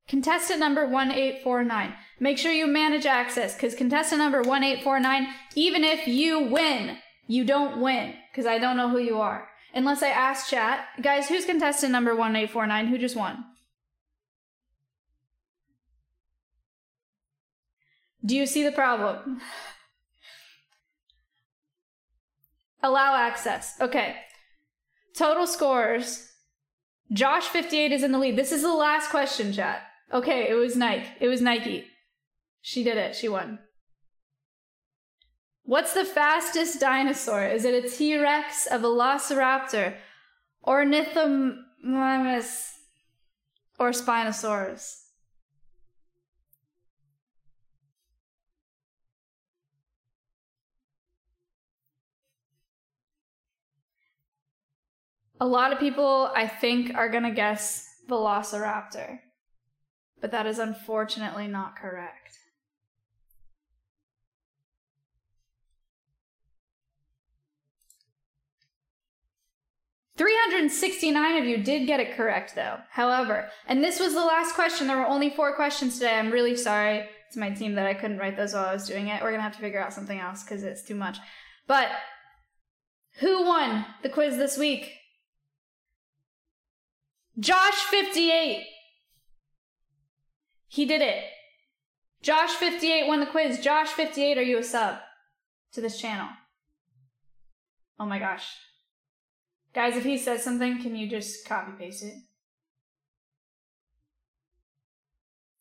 Speaker 1: contestant number 1849. Make sure you manage access because contestant number 1849, even if you win, you don't win because I don't know who you are. Unless I ask chat. Guys, who's contestant number 1849? Who just won? Do you see the problem? Allow access. Okay. Total scores. Josh 58 is in the lead. This is the last question, chat. Okay, it was Nike. It was Nike. She did it. She won. What's the fastest dinosaur? Is it a T Rex, a Velociraptor, Ornithomimus, or Spinosaurus? A lot of people, I think, are going to guess Velociraptor, but that is unfortunately not correct. 369 of you did get it correct, though. However, and this was the last question. There were only four questions today. I'm really sorry to my team that I couldn't write those while I was doing it. We're going to have to figure out something else because it's too much. But who won the quiz this week? Josh58. He did it. Josh58 won the quiz. Josh58, are you a sub to this channel? Oh my gosh. Guys, if he says something, can you just copy paste it?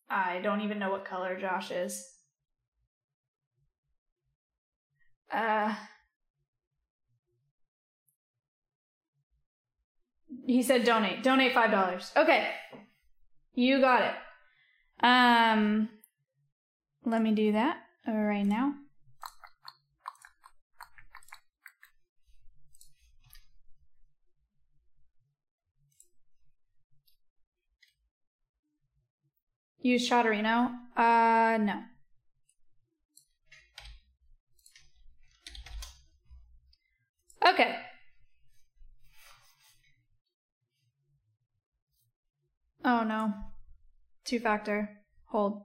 Speaker 1: I don't even know what color Josh is. Uh. He said donate. Donate five dollars. Okay. You got it. Um let me do that right now. Use Shotterino? Uh, no. Okay. Oh no. Two factor. Hold.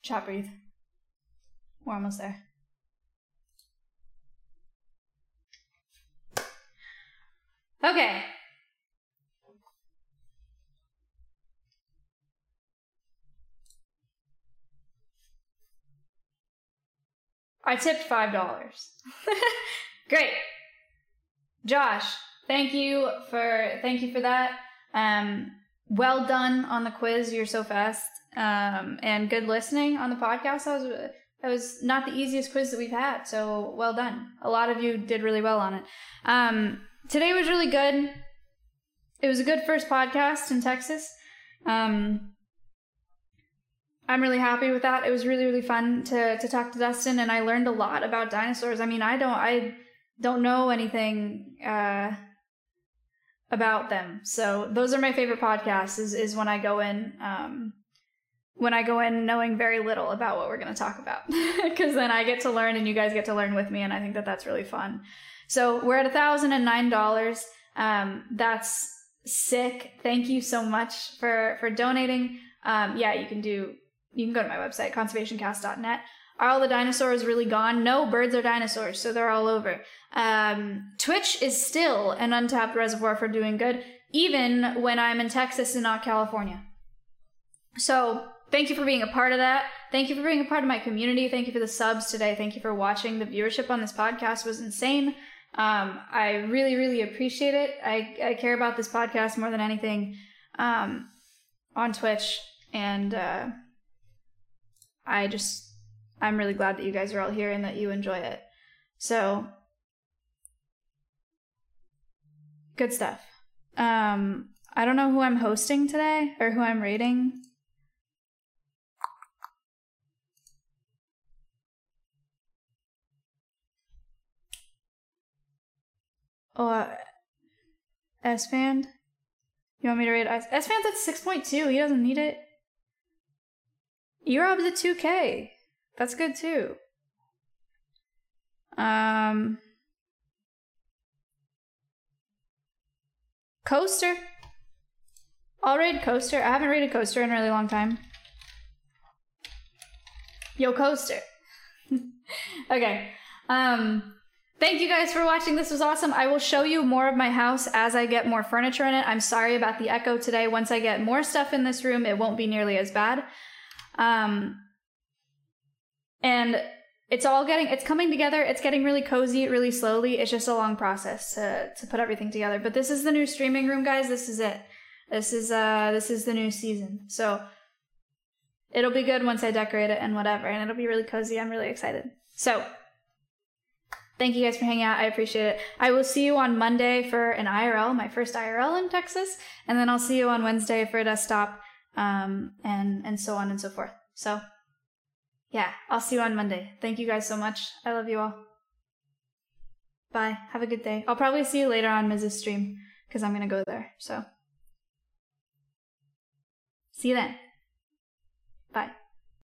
Speaker 1: Chat breathe. We're almost there. Okay. I tipped five dollars. Great. Josh, thank you for thank you for that. Um, well done on the quiz. You're so fast. Um, and good listening on the podcast. That was that was not the easiest quiz that we've had. So well done. A lot of you did really well on it. Um, today was really good. It was a good first podcast in Texas. Um, I'm really happy with that. It was really really fun to to talk to Dustin, and I learned a lot about dinosaurs. I mean, I don't I don't know anything uh, about them, so those are my favorite podcasts. Is is when I go in. Um, when I go in knowing very little about what we're going to talk about, because then I get to learn and you guys get to learn with me, and I think that that's really fun. So we're at a thousand and nine dollars. Um, that's sick. Thank you so much for for donating. Um, yeah, you can do. You can go to my website conservationcast.net. Are all the dinosaurs really gone? No, birds are dinosaurs, so they're all over. Um, Twitch is still an untapped reservoir for doing good, even when I'm in Texas and not California. So thank you for being a part of that. Thank you for being a part of my community. Thank you for the subs today. Thank you for watching. The viewership on this podcast was insane. Um, I really, really appreciate it. I, I care about this podcast more than anything um, on Twitch. And uh, I just, I'm really glad that you guys are all here and that you enjoy it. So, good stuff. Um, I don't know who I'm hosting today or who I'm rating. Oh, uh, S Fan? You want me to rate S? S Fan's at 6.2. He doesn't need it. Eurob's at 2K. That's good too. Um, Coaster. I'll raid Coaster. I haven't rated Coaster in a really long time. Yo, Coaster. okay. Um, thank you guys for watching. This was awesome. I will show you more of my house as I get more furniture in it. I'm sorry about the echo today. Once I get more stuff in this room, it won't be nearly as bad. Um, and it's all getting, it's coming together. It's getting really cozy, really slowly. It's just a long process to, to put everything together. But this is the new streaming room, guys. This is it. This is, uh, this is the new season. So it'll be good once I decorate it and whatever. And it'll be really cozy. I'm really excited. So thank you guys for hanging out. I appreciate it. I will see you on Monday for an IRL, my first IRL in Texas. And then I'll see you on Wednesday for a desktop, um, and, and so on and so forth. So yeah, I'll see you on Monday. Thank you guys so much. I love you all. Bye. Have a good day. I'll probably see you later on Mrs. Stream because I'm to go there. So, see you then.